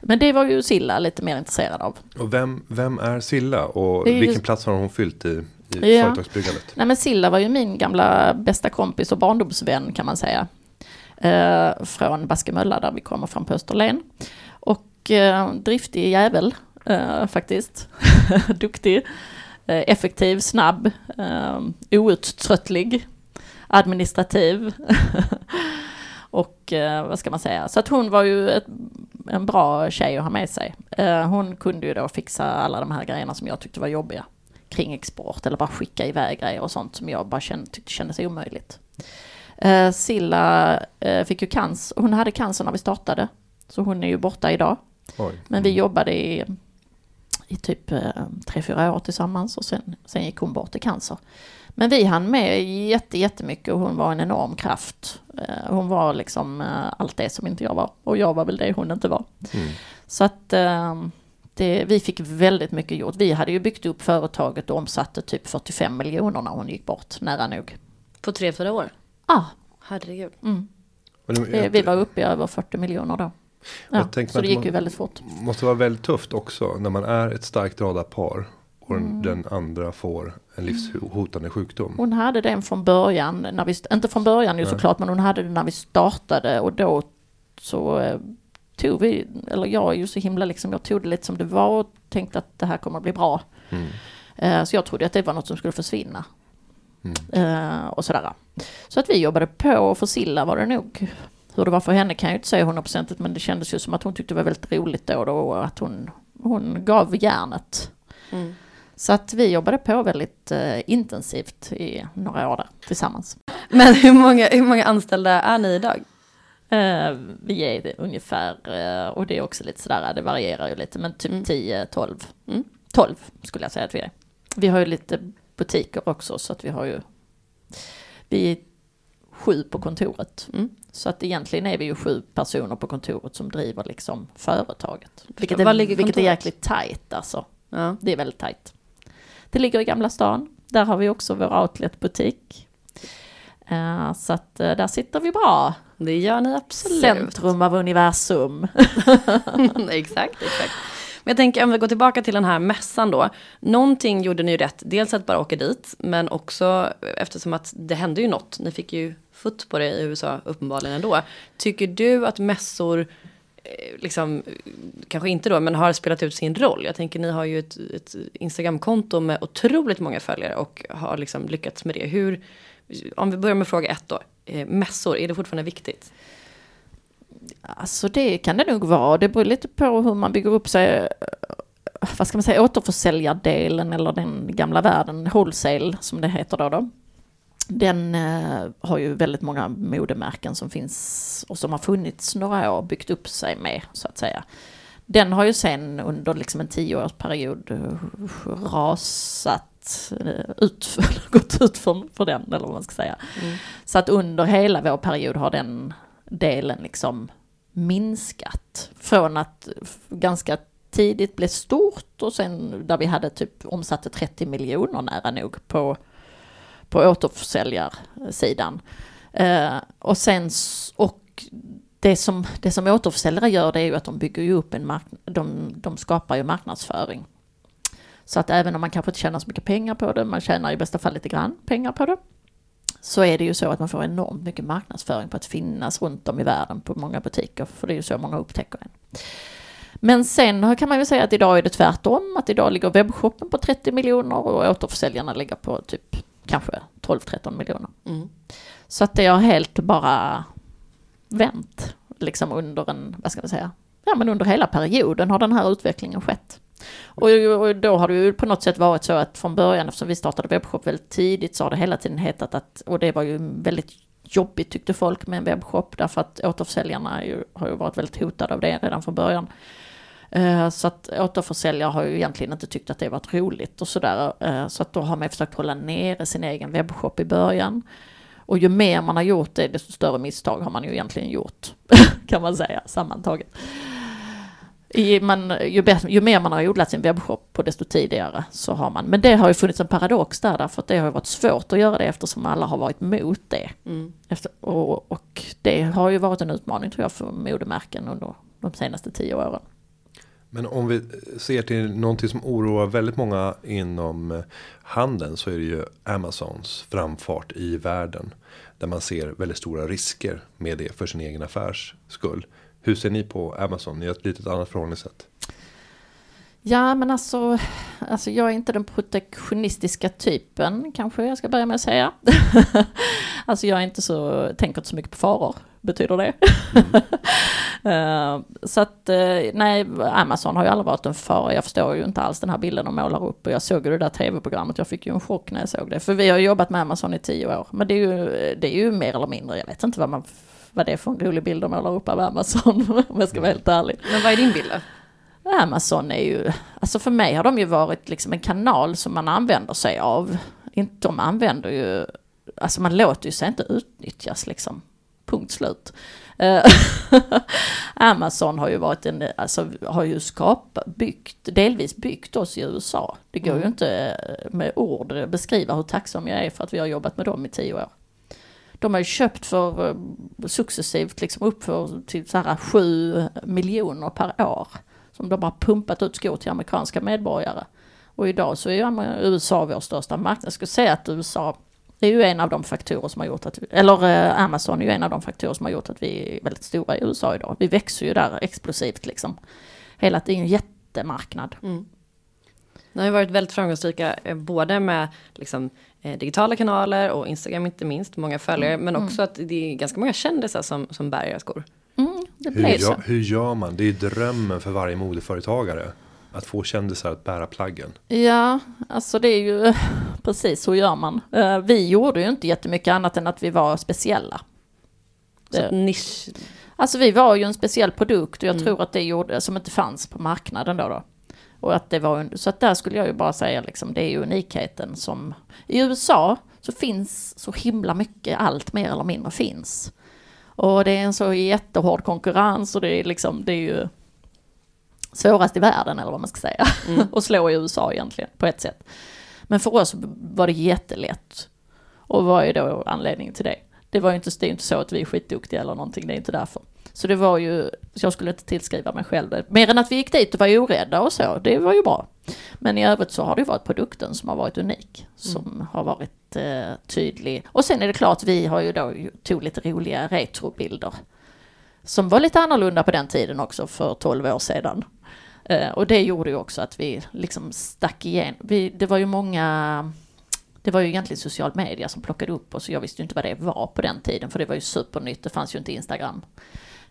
Men det var ju Silla lite mer intresserad av. Och vem, vem är Silla och vilken just... plats har hon fyllt i, i ja. företagsbyggandet? Nej men Silla var ju min gamla bästa kompis och barndomsvän kan man säga. Eh, från Baskemölla där vi kommer från på Österlen. Och eh, driftig jävel eh, faktiskt. Duktig. Eh, effektiv, snabb, eh, outtröttlig, administrativ. och eh, vad ska man säga, så att hon var ju ett, en bra tjej att ha med sig. Eh, hon kunde ju då fixa alla de här grejerna som jag tyckte var jobbiga kring export eller bara skicka iväg grejer och sånt som jag bara kände, tyckte kändes omöjligt. Eh, Silla eh, fick ju cancer, hon hade cancer när vi startade. Så hon är ju borta idag. Oj. Men vi jobbade i, i typ eh, tre, fyra år tillsammans och sen, sen gick hon bort i cancer. Men vi hann med jätte, jättemycket och hon var en enorm kraft. Eh, hon var liksom eh, allt det som inte jag var och jag var väl det hon inte var. Mm. Så att det, vi fick väldigt mycket gjort. Vi hade ju byggt upp företaget och omsatte typ 45 miljoner när hon gick bort, nära nog. På tre, fyra år? Ja. Ah. Herregud. Mm. Vi var uppe i över 40 miljoner då. Ja, så det gick ju väldigt fort. måste vara väldigt tufft också när man är ett starkt radarpar. Och mm. den andra får en livshotande sjukdom. Hon hade den från början, när vi, inte från början ju såklart, men hon hade den när vi startade och då så eh, tog vi, eller jag är ju så himla liksom, jag tog det lite som det var och tänkte att det här kommer att bli bra. Mm. Eh, så jag trodde att det var något som skulle försvinna. Mm. Eh, och sådär. Så att vi jobbade på och för Silla var det nog hur det var för henne kan jag inte säga hundraprocentigt men det kändes ju som att hon tyckte det var väldigt roligt då och då och att hon, hon gav järnet. Mm. Så att vi jobbade på väldigt eh, intensivt i några år där tillsammans. Men hur många, hur många anställda är ni idag? Eh, vi är ungefär, eh, och det är också lite sådär, det varierar ju lite, men typ Mm. 10-12. Mm. 12 skulle jag säga att vi är. Vi har ju lite butiker också, så att vi har ju, vi är sju på kontoret. Mm. Så att egentligen är vi ju sju personer på kontoret som driver liksom företaget. Vilket är, vilket är jäkligt tajt alltså. Ja. Det är väldigt tajt. Det ligger i Gamla stan. Där har vi också vår outletbutik. Eh, så att eh, där sitter vi bra. Det gör ni absolut. Centrum av universum. exakt, exakt. Men jag tänker om vi går tillbaka till den här mässan då. Någonting gjorde ni ju rätt. Dels att bara åka dit, men också eftersom att det hände ju något. Ni fick ju futt på det i USA uppenbarligen ändå. Tycker du att mässor, eh, liksom, kanske inte då, men har spelat ut sin roll? Jag tänker ni har ju ett, ett Instagramkonto med otroligt många följare och har liksom lyckats med det. Hur, om vi börjar med fråga ett då. Eh, mässor, är det fortfarande viktigt? Alltså det kan det nog vara. Det beror lite på hur man bygger upp sig. Eh, vad ska man säga, återförsäljardelen eller den gamla världen, wholesale som det heter då. då. Den eh, har ju väldigt många modemärken som finns och som har funnits några år, byggt upp sig med så att säga. Den har ju sen under liksom en tioårsperiod eh, rasat eh, ut, gått ut för, för den eller vad man ska säga. Så att under hela vår period har den delen liksom minskat. Från att ganska tidigt blev stort och sen där vi hade typ omsatte 30 miljoner nära nog på, på återförsäljarsidan. Eh, och sen, och det som, det som återförsäljare gör det är ju att de bygger ju upp en marknad, de, de skapar ju marknadsföring. Så att även om man kanske inte tjänar så mycket pengar på det, man tjänar i bästa fall lite grann pengar på det, så är det ju så att man får enormt mycket marknadsföring på att finnas runt om i världen på många butiker, för det är ju så många upptäcker en. Men sen kan man ju säga att idag är det tvärtom, att idag ligger webbshoppen på 30 miljoner och återförsäljarna ligger på typ kanske 12-13 miljoner. Mm. Så att det har helt bara vänt, liksom under en, vad ska man säga, ja men under hela perioden har den här utvecklingen skett. Och, och då har det ju på något sätt varit så att från början, eftersom vi startade webbshop väldigt tidigt, så har det hela tiden hetat att, och det var ju väldigt jobbigt tyckte folk med en webbshop, därför att återförsäljarna ju, har ju varit väldigt hotade av det redan från början. Eh, Så att återförsäljare har ju egentligen inte tyckt att det varit roligt och sådär. Eh, Så att då har man försökt hålla nere sin egen webbshop i början. Och ju mer man har gjort det, desto större misstag har man ju egentligen gjort. kan man säga, sammantaget. I, man, ju, bättre, ju mer man har odlat sin webbshop på desto tidigare så har man. Men det har ju funnits en paradox där, därför att det har ju varit svårt att göra det eftersom alla har varit emot det. Mm. Efter, och, och det har ju varit en utmaning tror jag för modemärken under de senaste tio åren. Men om vi ser till någonting som oroar väldigt många inom eh, handeln så är det ju Amazons framfart i världen. Där man ser väldigt stora risker med det för sin egen affärs skull. Hur ser ni på Amazon? Ni har ett litet annat förhållningssätt. Ja, men alltså, alltså jag är inte den protektionistiska typen, kanske jag ska börja med att säga. alltså jag är inte så, tänker inte så mycket på faror, betyder det. Eh, så att, eh, nej, Amazon har ju aldrig varit en fara. Jag förstår ju inte alls den här bilden de målar upp. Och jag såg ju det där tv-programmet, jag fick ju en chock när jag såg det. För vi har jobbat med Amazon i tio år. Men det är ju, det är ju mer eller mindre, jag vet inte vad man vad det är för en rolig bild de målar upp av Amazon, om jag ska vara helt ärlig. Men vad är din bild då? Amazon är ju, alltså för mig har de ju varit liksom en kanal som man använder sig av. De använder ju, alltså man låter ju sig inte utnyttjas liksom. Punkt slut. Eh, Amazon har ju varit en, alltså har ju skapat, byggt, delvis byggt oss i USA. Det går ju inte med ord beskriva hur tacksam jag är för att vi har jobbat med dem i tio år. De har ju köpt för eh, successivt liksom upp för till så här 7 miljoner per år. Som de har pumpat ut skor till amerikanska medborgare. Och idag så är ju USA vår största marknad. Jag skulle säga att USA är ju en av de faktorer som har gjort att, vi, eller eh, Amazon är ju en av de faktorer som har gjort att vi är väldigt stora i USA idag. Vi växer ju där explosivt liksom. Hela tiden, en jättemarknad. Mm. Ni har ju varit väldigt framgångsrika eh, både med liksom, eh, digitala kanaler och Instagram inte minst, många följare, men också att det är ganska många kändisar som, som bär era skor. Mm, det Hur gör, hur gör man? Det är drömmen för varje modeföretagare. Att få kändisar att bära plaggen. Ja, alltså det är ju precis så gör man. Eh, Vi gjorde ju inte jättemycket annat än att vi var speciella. Så att nisch, Alltså vi var ju en speciell produkt och jag Mm. tror att det gjorde, som inte fanns på marknaden då. då. Och att det var, så att där skulle jag ju bara säga liksom, det är ju unikheten som, i USA så finns så himla mycket, allt mer eller mindre finns. Och det är en så jättehård konkurrens och det är liksom, det är ju svårast i världen eller vad man ska säga. Mm. att slå i USA egentligen, på ett sätt. Men för oss var det jättelätt. Och vad är då anledningen till det? Det var ju inte, det är inte så att vi är skitduktiga eller någonting, det är inte därför. Så det var ju, jag skulle inte tillskriva mig själv det. Mer än att vi gick dit och var orädda och så, det var ju bra. Men i övrigt så har det ju varit produkten som har varit unik, som har varit eh, tydlig. Och sen är det klart, vi har ju då tog lite roliga retrobilder. Som var lite annorlunda på den tiden också, för 12 år sedan. Eh, och det gjorde ju också att vi liksom stack igen. Vi, det var ju många, det var ju egentligen social media som plockade upp oss. Jag visste ju inte vad det var på den tiden, för det var ju supernytt, det fanns ju inte Instagram.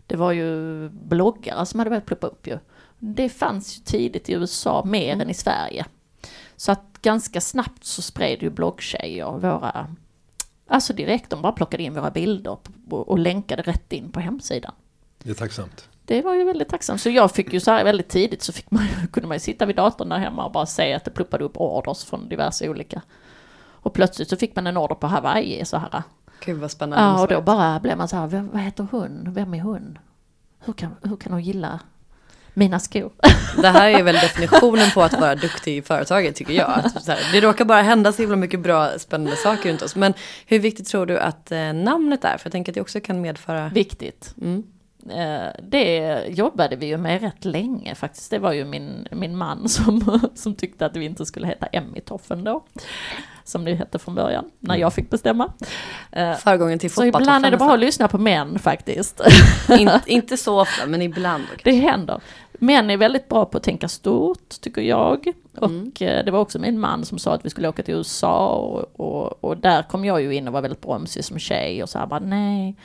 Det var ju bloggare som hade börjat ploppa upp ju. Det fanns ju tidigt i USA mer än i Sverige. Så att ganska snabbt så spred ju bloggtjejer våra, alltså direkt, de bara plockade in våra bilder och länkade rätt in på hemsidan. Det är tacksamt. Det var ju väldigt tacksamt. Så jag fick ju så här väldigt tidigt så fick man, kunde man ju sitta vid datorn där hemma och bara se att det pluppade upp orders från diverse olika. Och plötsligt så fick man en order på Hawaii så här. gud vad spännande. Ja, och då bara blev man så här, "Vem- vad heter hon? Vem är hon? Hur kan, hur kan hon gilla mina skor? Det här är väl definitionen på att vara duktig i företaget tycker jag. Det råkar bara hända så himla mycket bra spännande saker runt oss. Men hur viktigt tror du att eh, namnet är? För jag tänker att det också kan medföra... Viktigt. Mm. Eh, Det jobbade vi ju med rätt länge faktiskt. Det var ju min, min man som, som tyckte att vi inte skulle heta Emmitoffen då. Som det hette från början, när jag fick bestämma. Eh, Förgången till Så ibland är det bra att lyssna på män faktiskt. nästan. In, Inte så ofta, men ibland. Det händer. Män är väldigt bra på att tänka stort, tycker jag. Och Mm. eh, det var också min man som sa att vi skulle åka till USA och, och, och där kom jag ju in och var väldigt bromsig som tjej och så här bara nej.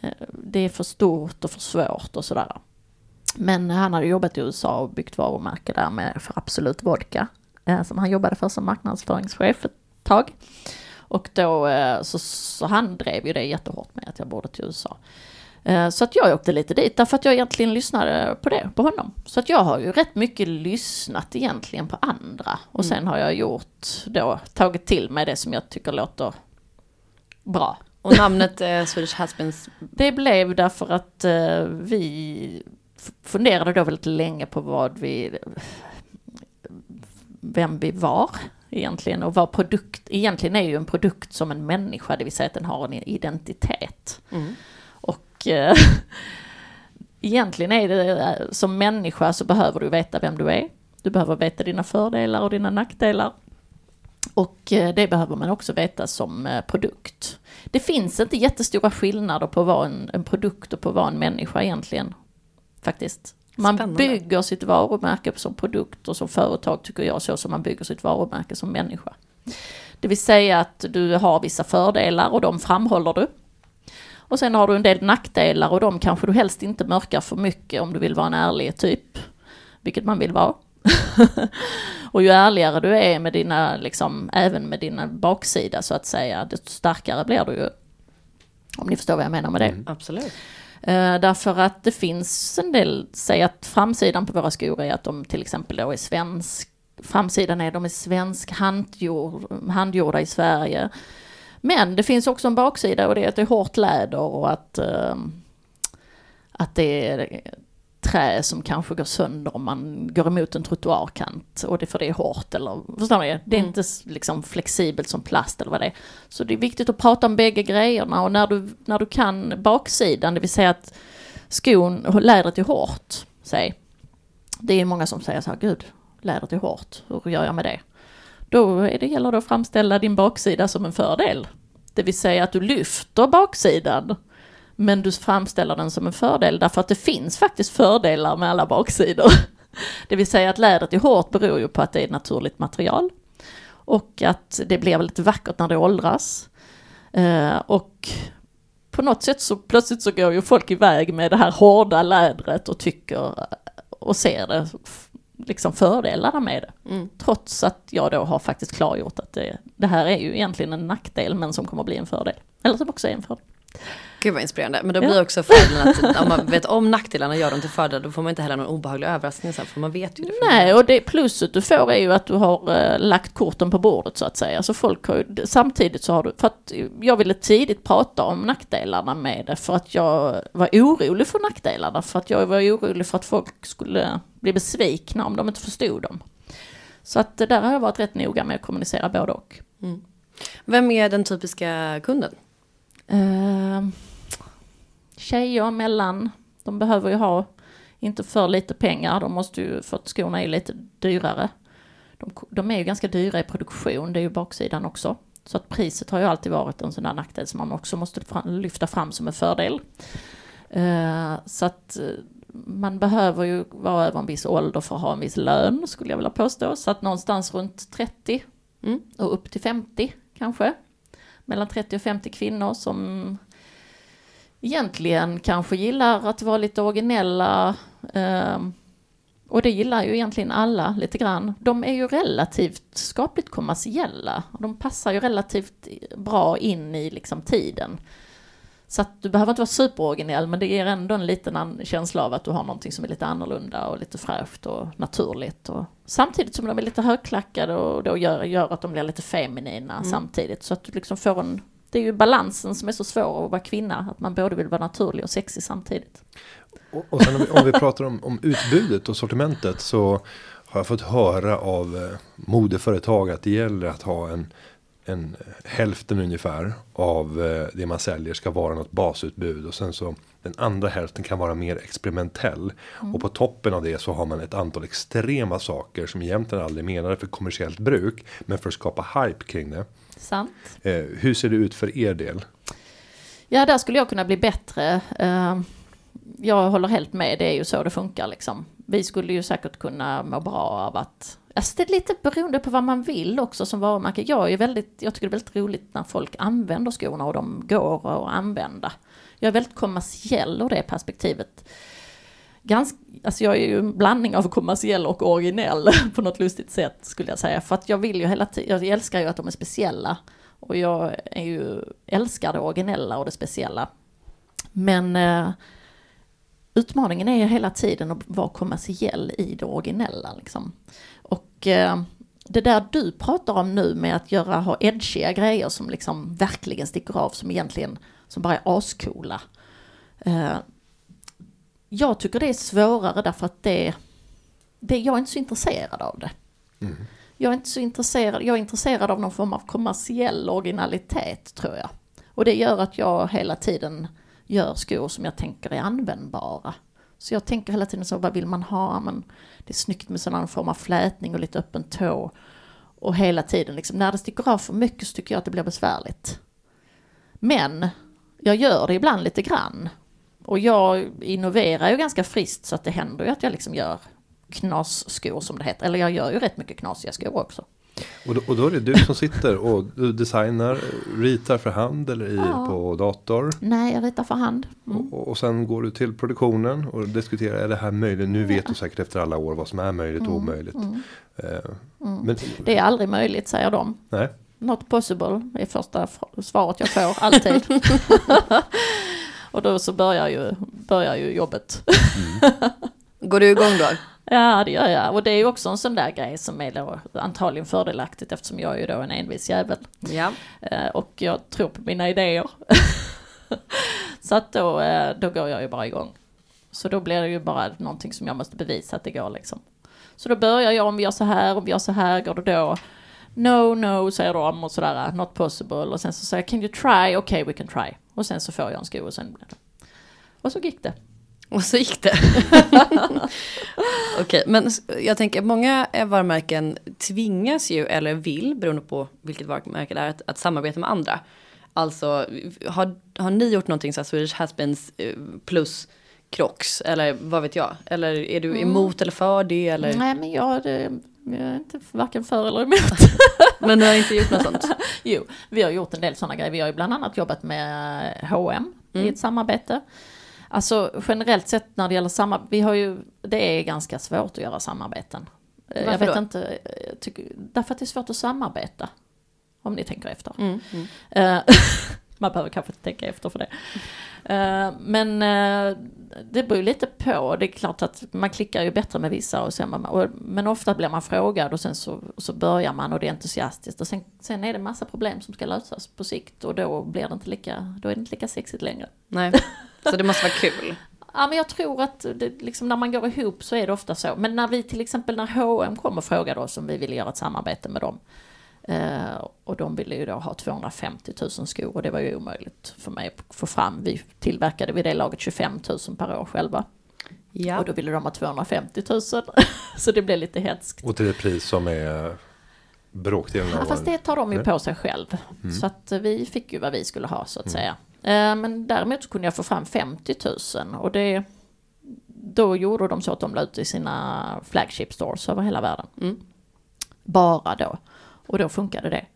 Eh, Det är för stort och för svårt och sådär. Men han hade jobbat i USA och byggt varumärke där med för Absolut Vodka. eh, Som han jobbade för som marknadsföringschef ett tag. Och då eh, så, så han drev ju det jättehårt med att jag borde till USA. Så att jag åkte lite dit därför att jag egentligen lyssnade på det, på honom. Så att jag har ju rätt mycket lyssnat egentligen på andra. Och sen har jag gjort då, tagit till mig det som jag tycker låter bra. Och namnet eh, Swedish Husbands, Det blev därför att eh, vi funderade då väldigt länge på vad vi, vem vi var egentligen och vad produkt, egentligen är ju en produkt som en människa, det vill säga att den har en identitet. Mm. Och eh, egentligen är det, eh, som människa så behöver du veta vem du är. Du behöver veta dina fördelar och dina nackdelar. Och eh, det behöver man också veta som eh, produkt. Det finns inte jättestora skillnader på att vara en, en produkt och på att vara en människa egentligen. Faktiskt. Man Spännande. bygger sitt varumärke som produkt och som företag tycker jag så som man bygger sitt varumärke som människa. Det vill säga att du har vissa fördelar och de framhåller du. Och sen har du en del nackdelar och de kanske du helst inte mörkar för mycket om du vill vara en ärlig typ. Vilket man vill vara. och ju ärligare du är med dina, liksom, även med dina baksida så att säga, desto starkare blir du ju. Om ni förstår vad jag menar med det. absolut. Eh, därför att det finns en del, säg att framsidan på våra skor är att de till exempel då är svensk, framsidan är de är svensk handgjord, handgjorda i Sverige. Men det finns också en baksida och det är att det är hårt läder och att, eh, att det är trä som kanske går sönder om man går emot en trottoarkant och det för det är hårt eller förstår ni? Det är Mm. inte liksom flexibelt som plast eller vad det är. Så det är viktigt att prata om bägge grejerna och när du, när du kan baksidan, det vill säga att skon, lädret är hårt, säg. Det är många som säger så här, gud, lädret är hårt, hur gör jag med det? Då är det gäller det att framställa din baksida som en fördel. Det vill säga att du lyfter baksidan, men du framställer den som en fördel därför att det finns faktiskt fördelar med alla baksidor. Det vill säga att lädret är hårt beror ju på att det är ett naturligt material och att det blir väldigt vackert när det åldras. Eh, och på något sätt så plötsligt så går ju folk iväg med det här hårda lädret och tycker och ser det liksom fördelarna med det. Mm. Trots att jag då har faktiskt klargjort att det, det här är ju egentligen en nackdel men som kommer att bli en fördel. Eller som också är en fördel. Gud vad inspirerande. Men då Ja. blir också fördelen att om man vet om nackdelarna och gör dem till fördel, då får man inte heller någon obehaglig överraskning sen, för man vet ju det. Nej, och det plusset du får är ju att du har eh, lagt korten på bordet så att säga. Så folk har ju, samtidigt så har du, för att jag ville tidigt prata om nackdelarna med det för att jag var orolig för nackdelarna. För att jag var orolig för att folk skulle bli besvikna om de inte förstod dem. Så att det där har jag varit rätt noga med att kommunicera både och. Vem är den typiska kunden? Uh, tjejer mellan, de behöver ju ha inte för lite pengar, de måste ju, för att skorna är lite dyrare. De, de är ju ganska dyra i produktion, det är ju baksidan också. Så att priset har ju alltid varit en sån där nackdel som man också måste lyfta fram som en fördel. Eh, så att eh, man behöver ju vara över en viss ålder för att ha en viss lön, skulle jag vilja påstå. Så att någonstans runt 30 Mm. och upp till 50 kanske. Mellan 30 och 50 kvinnor som egentligen kanske gillar att vara lite originella. ehm, och det gillar ju egentligen alla lite grann. De är ju relativt skapligt kommersiella. De passar ju relativt bra in i liksom tiden. Så att du behöver inte vara superoriginell men det ger ändå en liten känsla av att du har någonting som är lite annorlunda och lite fräscht och naturligt. Och samtidigt som de är lite högklackade och då gör, gör att de blir lite feminina samtidigt. Så att du liksom får en... Det är ju balansen som är så svår att vara kvinna. Att man både vill vara naturlig och sexig samtidigt. Och, och sen om vi, om vi pratar om, om utbudet och sortimentet så har jag fått höra av eh, modeföretag att det gäller att ha en, en hälften ungefär av eh, det man säljer ska vara något basutbud och sen så den andra hälften kan vara mer experimentell. Och på toppen av det så har man ett antal extrema saker som egentligen aldrig menade för kommersiellt bruk men för att skapa hype kring det. Sant? Eh, hur ser det ut för er del? Ja, där skulle jag kunna bli bättre. Eh, Jag håller helt med, det är ju så det funkar liksom. Vi skulle ju säkert kunna må bra av att... Alltså det är lite beroende på vad man vill också som varumärke. Jag, är väldigt, jag tycker det är väldigt roligt när folk använder skorna och de går att använda. Jag är väldigt kommersiell ur det perspektivet. Ganska, alltså jag är ju en blandning av kommersiell och originell på något lustigt sätt skulle jag säga. För att jag vill ju hela tiden, jag älskar ju att de är speciella. Och jag är ju, älskar det originella och det speciella. Men eh, utmaningen är ju hela tiden att vara kommersiell i det originella. Liksom. Och eh, det där du pratar om nu med att göra, ha edgiga grejer som liksom verkligen sticker av, som egentligen som bara är ascoola. Eh, jag tycker det är svårare därför att det, det, jag är inte så intresserad av det. Jag är inte så intresserad, jag är intresserad av någon form av kommersiell originalitet tror jag. Och det gör att jag hela tiden gör skor som jag tänker är användbara. Så jag tänker hela tiden så, vad vill man ha? Men det är snyggt med sån form av flätning och lite öppen tå. Och hela tiden liksom, när det sticker av för mycket så tycker jag att det blir besvärligt. Men jag gör det ibland lite grann. Och jag innoverar ju ganska friskt så att det händer ju att jag liksom gör knasskor som det heter. Eller jag gör ju rätt mycket knasiga skor också. Och då, och då är det du som sitter och du designar, ritar för hand eller i, Ja. på dator. Nej, jag ritar för hand. Mm. Och, och sen går du till produktionen och diskuterar, är det här möjligt? Nu vet du säkert efter alla år vad som är möjligt och omöjligt. Eh, Men, Mm. Det är aldrig möjligt, säger de. nej. Not possible är första svaret jag får, alltid. och då så börjar ju, börjar ju jobbet. Går du igång då? Ja, det gör jag. Och det är ju också en sån där grej som är då antagligen fördelaktigt eftersom jag är ju då en envis jävel. Ja. Eh, Och jag tror på mina idéer. så att då, eh, då går jag ju bara igång. Så då blir det ju bara någonting som jag måste bevisa att det går liksom. Så då börjar jag, om vi gör så här, om vi gör så här, går det då? No, no, säger de och sådär, not possible. Och sen så säger jag, can you try? Okay, we can try. Och sen så får jag en sko och sen blir det. Och så gick det. Och så gick det. Okej, men s- jag tänker många eh, varumärken tvingas ju, eller vill, beroende på vilket varumärke det är, att, att samarbeta med andra. Alltså, har, har ni gjort någonting så här Swedish Haspins eh, plus Crocs, eller vad vet jag? Eller är du emot eller för det? Eller? Nej, men jag, det, jag är inte varken för eller emot. Men du har inte gjort något sånt? Jo, vi har gjort en del sådana grejer. Vi har ju bland annat jobbat med H&M i ett samarbete. Alltså generellt sett när det gäller samarbete, vi har ju, det är ganska svårt att göra samarbeten. Eh, jag Varför vet då? inte, jag tycker, därför att det är svårt att samarbeta. Om ni tänker efter. Mm, mm. Eh, Man behöver kanske tänka efter för det. Eh, men uh, det beror lite på. Det är klart att man klickar ju bättre med vissa och sen man, och, men ofta blir man frågad och sen så, så börjar man och det är entusiastiskt och sen, sen är det massa problem som ska lösas på sikt och då blir det inte lika, då är det inte lika sexigt längre. Nej, så det måste vara kul. Ja, men jag tror att det, liksom, när man går ihop så är det ofta så. Men när vi till exempel när H&M kom och frågade oss om vi ville göra ett samarbete med dem. Eh, och de ville ju då ha 250 000 skor och det var ju omöjligt för mig att få fram. Vi tillverkade vid det laget 25 000 per år själva. Ja. Och då ville de ha 250 000. så det blev lite hetskt. Och till ett pris som är bråkdelen Ja, av fast det tar de ju på sig själv. Så att eh, vi fick ju vad vi skulle ha så att säga. Eh, Men däremot så kunde jag få fram 50 000 och det då gjorde de så att de la ut i sina flagship stores över hela världen. Mm. Bara då. Och då funkade det.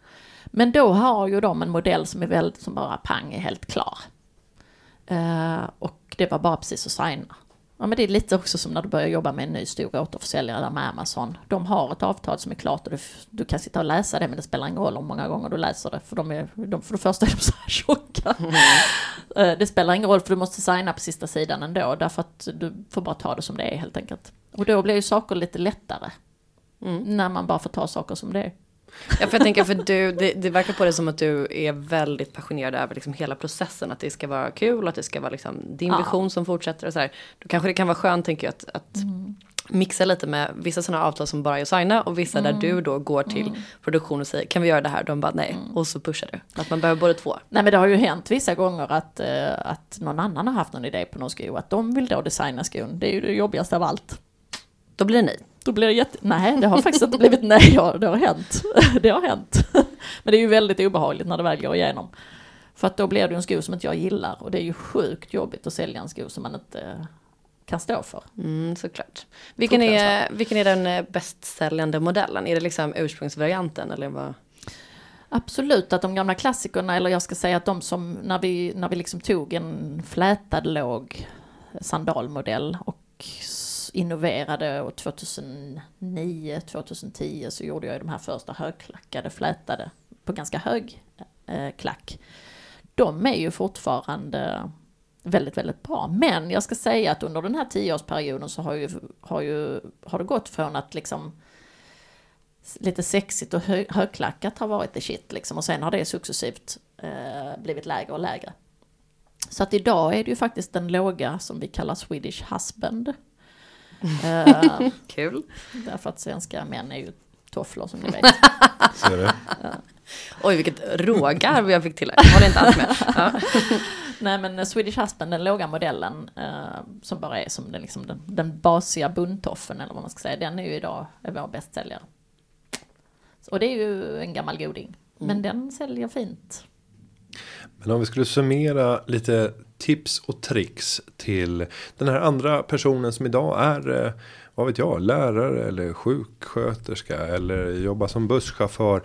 Men då har ju de en modell som är väldigt, som bara pang är helt klar. Eh, och det var bara precis att signa. Ja men det är lite också som när du börjar jobba med en ny stor återförsäljare där med Amazon. De har ett avtal som är klart och du, du kan sitta och läsa det men det spelar ingen roll om många gånger du läser det. För, de är, de, för det första är de så här tjocka. Eh, det spelar ingen roll för du måste signa på sista sidan ändå därför att du får bara ta det som det är helt enkelt. Och då blir ju saker lite lättare. Mm. När man bara får ta saker som det är. Ja, för jag tänker för du, det, det verkar på det som att du är väldigt passionerad över liksom hela processen. Att det ska vara kul att det ska vara liksom din Ja. vision som fortsätter och så här. Då kanske det kan vara skönt tänker jag att, att mixa lite med vissa sådana avtal som bara är att signa och vissa där du då går till produktion och säger kan vi göra det här? De bara nej och så pushar du. Att man behöver både två. Nej men det har ju hänt vissa gånger att, eh, att någon annan har haft någon idé på någon sko. Att de vill då designa skon. Det är ju det jobbigaste av allt. Då blir det nej. Då blir det jätte... Nej, det har faktiskt inte blivit nej. Ja, det har hänt. Det har hänt. Men det är ju väldigt obehagligt när det väl går igenom. För att då blir det en sko som inte jag gillar. Och det är ju sjukt jobbigt att sälja en sko som man inte eh, kan stå för. Mm, såklart. Vilken är, vilken är den eh, bäst säljande modellen? Är det liksom ursprungsvarianten eller vad? Absolut att de gamla klassikerna, eller jag ska säga att de som, när vi, när vi liksom tog en flätad låg sandalmodell och innoverade och 2009, 2010 så gjorde jag de här första högklackade flätade på ganska hög eh, klack. De är ju fortfarande väldigt, väldigt bra. Men jag ska säga att under den här tioårsperioden så har, ju, har, ju, har det gått från att liksom lite sexigt och hö, högklackat har varit the shit liksom och sen har det successivt eh, blivit lägre och lägre. Så att idag är det ju faktiskt den låga som vi kallar Swedish husband. Eh, Kul. därför att svenska män är ju tofflor som ni vet. Ser du? Oj vilket rågarv jag fick till här. Jag håller inte alls med. Ja. Nej men Swedish husband, den låga modellen eh, som bara är som den, liksom den, den basiga bunntoffen eller vad man ska säga, den är ju idag vår bästsäljare. Och det är ju en gammal goding. Men den säljer fint. Men om vi skulle summera lite tips och tricks till den här andra personen som idag är, eh, vad vet jag, lärare eller sjuksköterska eller jobbar som busschaufför.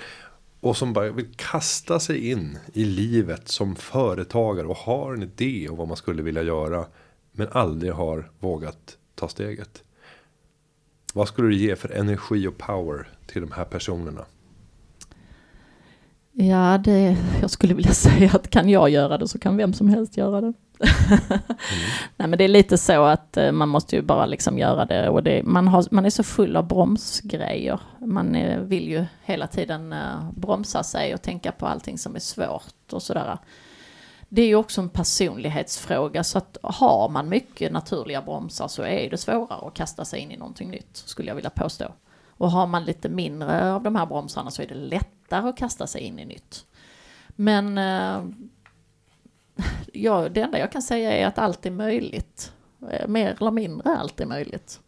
Och som bara vill kasta sig in i livet som företagare och har en idé om vad man skulle vilja göra. Men aldrig har vågat ta steget. Vad skulle du ge för energi och power till de här personerna? Ja, det, jag skulle vilja säga att kan jag göra det så kan vem som helst göra det. Nej men det är lite så att eh, man måste ju bara liksom göra det och det, man, har, man är så full av bromsgrejer. Man eh, vill ju hela tiden eh, bromsa sig och tänka på allting som är svårt och sådär. Det är ju också en personlighetsfråga så att har man mycket naturliga bromsar så är det svårare att kasta sig in i någonting nytt skulle jag vilja påstå. Och har man lite mindre av de här bromsarna så är det lättare att kasta sig in i nytt. Men eh, ja, det enda jag kan säga är att allt är möjligt. Eh, Mer eller mindre allt är möjligt.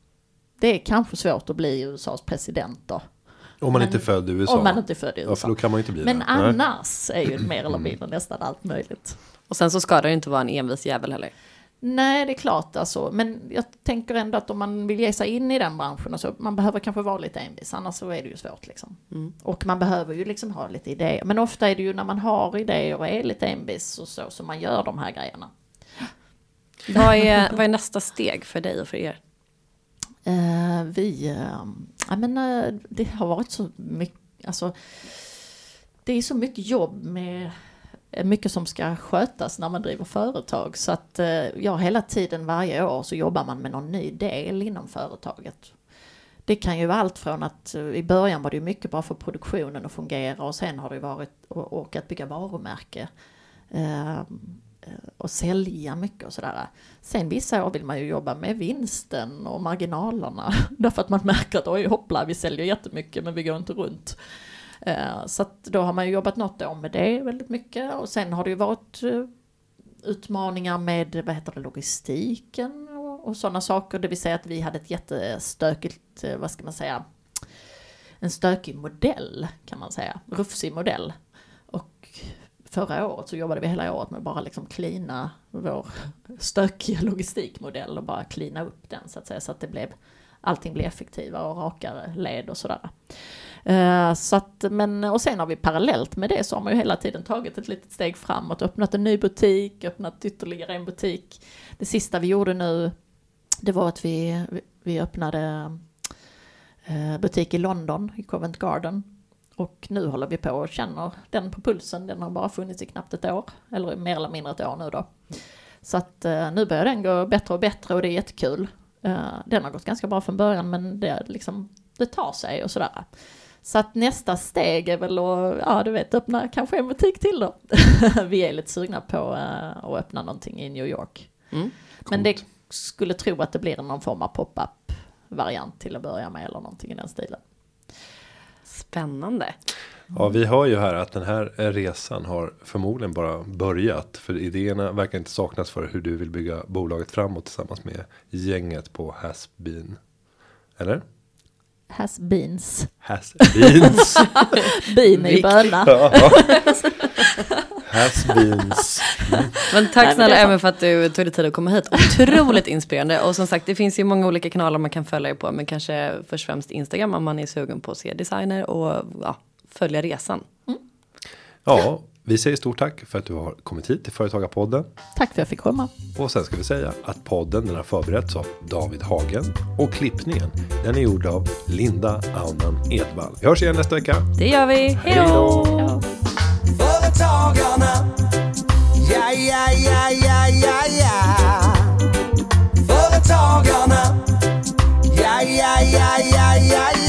Det är kanske svårt att bli USAs president då. Om man Men- inte är född i USA. Om man inte är född i Ja, för USA. då kan man inte bli Men det. Nej. annars är ju mer eller mindre nästan allt möjligt. Och sen så ska det inte vara en envis jävel heller. Nej, det är klart alltså. Men jag tänker ändå att om man vill ge sig in i den branschen och så, man behöver kanske vara lite envis, annars så är det ju svårt liksom. Och man behöver ju liksom ha lite idéer. Men ofta är det ju när man har idéer och är lite envis och så, som man gör de här grejerna. Vad är, vad är nästa steg för dig och för er? Eh, vi, eh, ja men eh, det har varit så mycket, alltså det är så mycket jobb med mycket som ska skötas när man driver företag. Så att eh, ja, hela tiden varje år så jobbar man med någon ny del inom företaget. Det kan ju vara allt från att eh, i början var det mycket bara för produktionen att fungera och sen har det varit och, att bygga varumärke. Eh, och sälja mycket och sådär. Sen vissa år vill man ju jobba med vinsten och marginalerna. Därför att man märker att oj hoppla, vi säljer jättemycket men vi går inte runt. Eh, så att då har man ju jobbat något år med det väldigt mycket och sen har det ju varit eh, utmaningar med vad heter det, logistiken och, och sådana saker. Det vill säga att vi hade ett jättestökigt, eh, vad ska man säga, en stökig modell kan man säga, rufsig modell. Och förra året så jobbade vi hela året med bara liksom klina vår stökiga logistikmodell och bara klina upp den så att säga så att det blev allting blev effektivare och rakare led och sådär. Eh, så att, men, och sen har vi parallellt med det så har man ju hela tiden tagit ett litet steg framåt, öppnat en ny butik, öppnat ytterligare en butik. Det sista vi gjorde nu, det var att vi, vi öppnade eh, butik i London, i Covent Garden. Och nu håller vi på och känner den på pulsen, den har bara funnits i knappt ett år, eller mer eller mindre ett år nu då. Så att eh, nu börjar den gå bättre och bättre och det är jättekul. den har gått ganska bra från början men det, liksom, det tar sig och sådär. Så att nästa steg är väl att, ja du vet, öppna kanske en butik till då. vi är lite sugna på uh, att öppna någonting i New York. Mm. Men det skulle tro att det blir någon form av pop-up variant till att börja med eller någonting i den stilen. Spännande. Ja, vi hör ju här att den här resan har förmodligen bara börjat. För idéerna verkar inte saknas för hur du vill bygga bolaget framåt tillsammans med gänget på Hasbeen. Eller? Has-beens. Has-beens. Bin är ju böna. Has-beens. Mm. Men tack snälla Emmy för att du tog dig tid att komma hit. Otroligt inspirerande. Och som sagt det finns ju många olika kanaler man kan följa er på. Men kanske först och främst Instagram om man är sugen på att se designer och ja, följa resan. Mm. Ja, vi säger stort tack för att du har kommit hit till Företagarpodden. Tack för att jag fick komma. Och sen ska vi säga att podden den har förberetts av David Hagen och klippningen den är gjord av Linda Aunan Edvall. Vi hörs igen nästa vecka. Det gör vi. Hej då! Företagarna, ja, ja, ja, ja, ja, ja. Företagarna, ja, ja, ja, ja, ja, ja.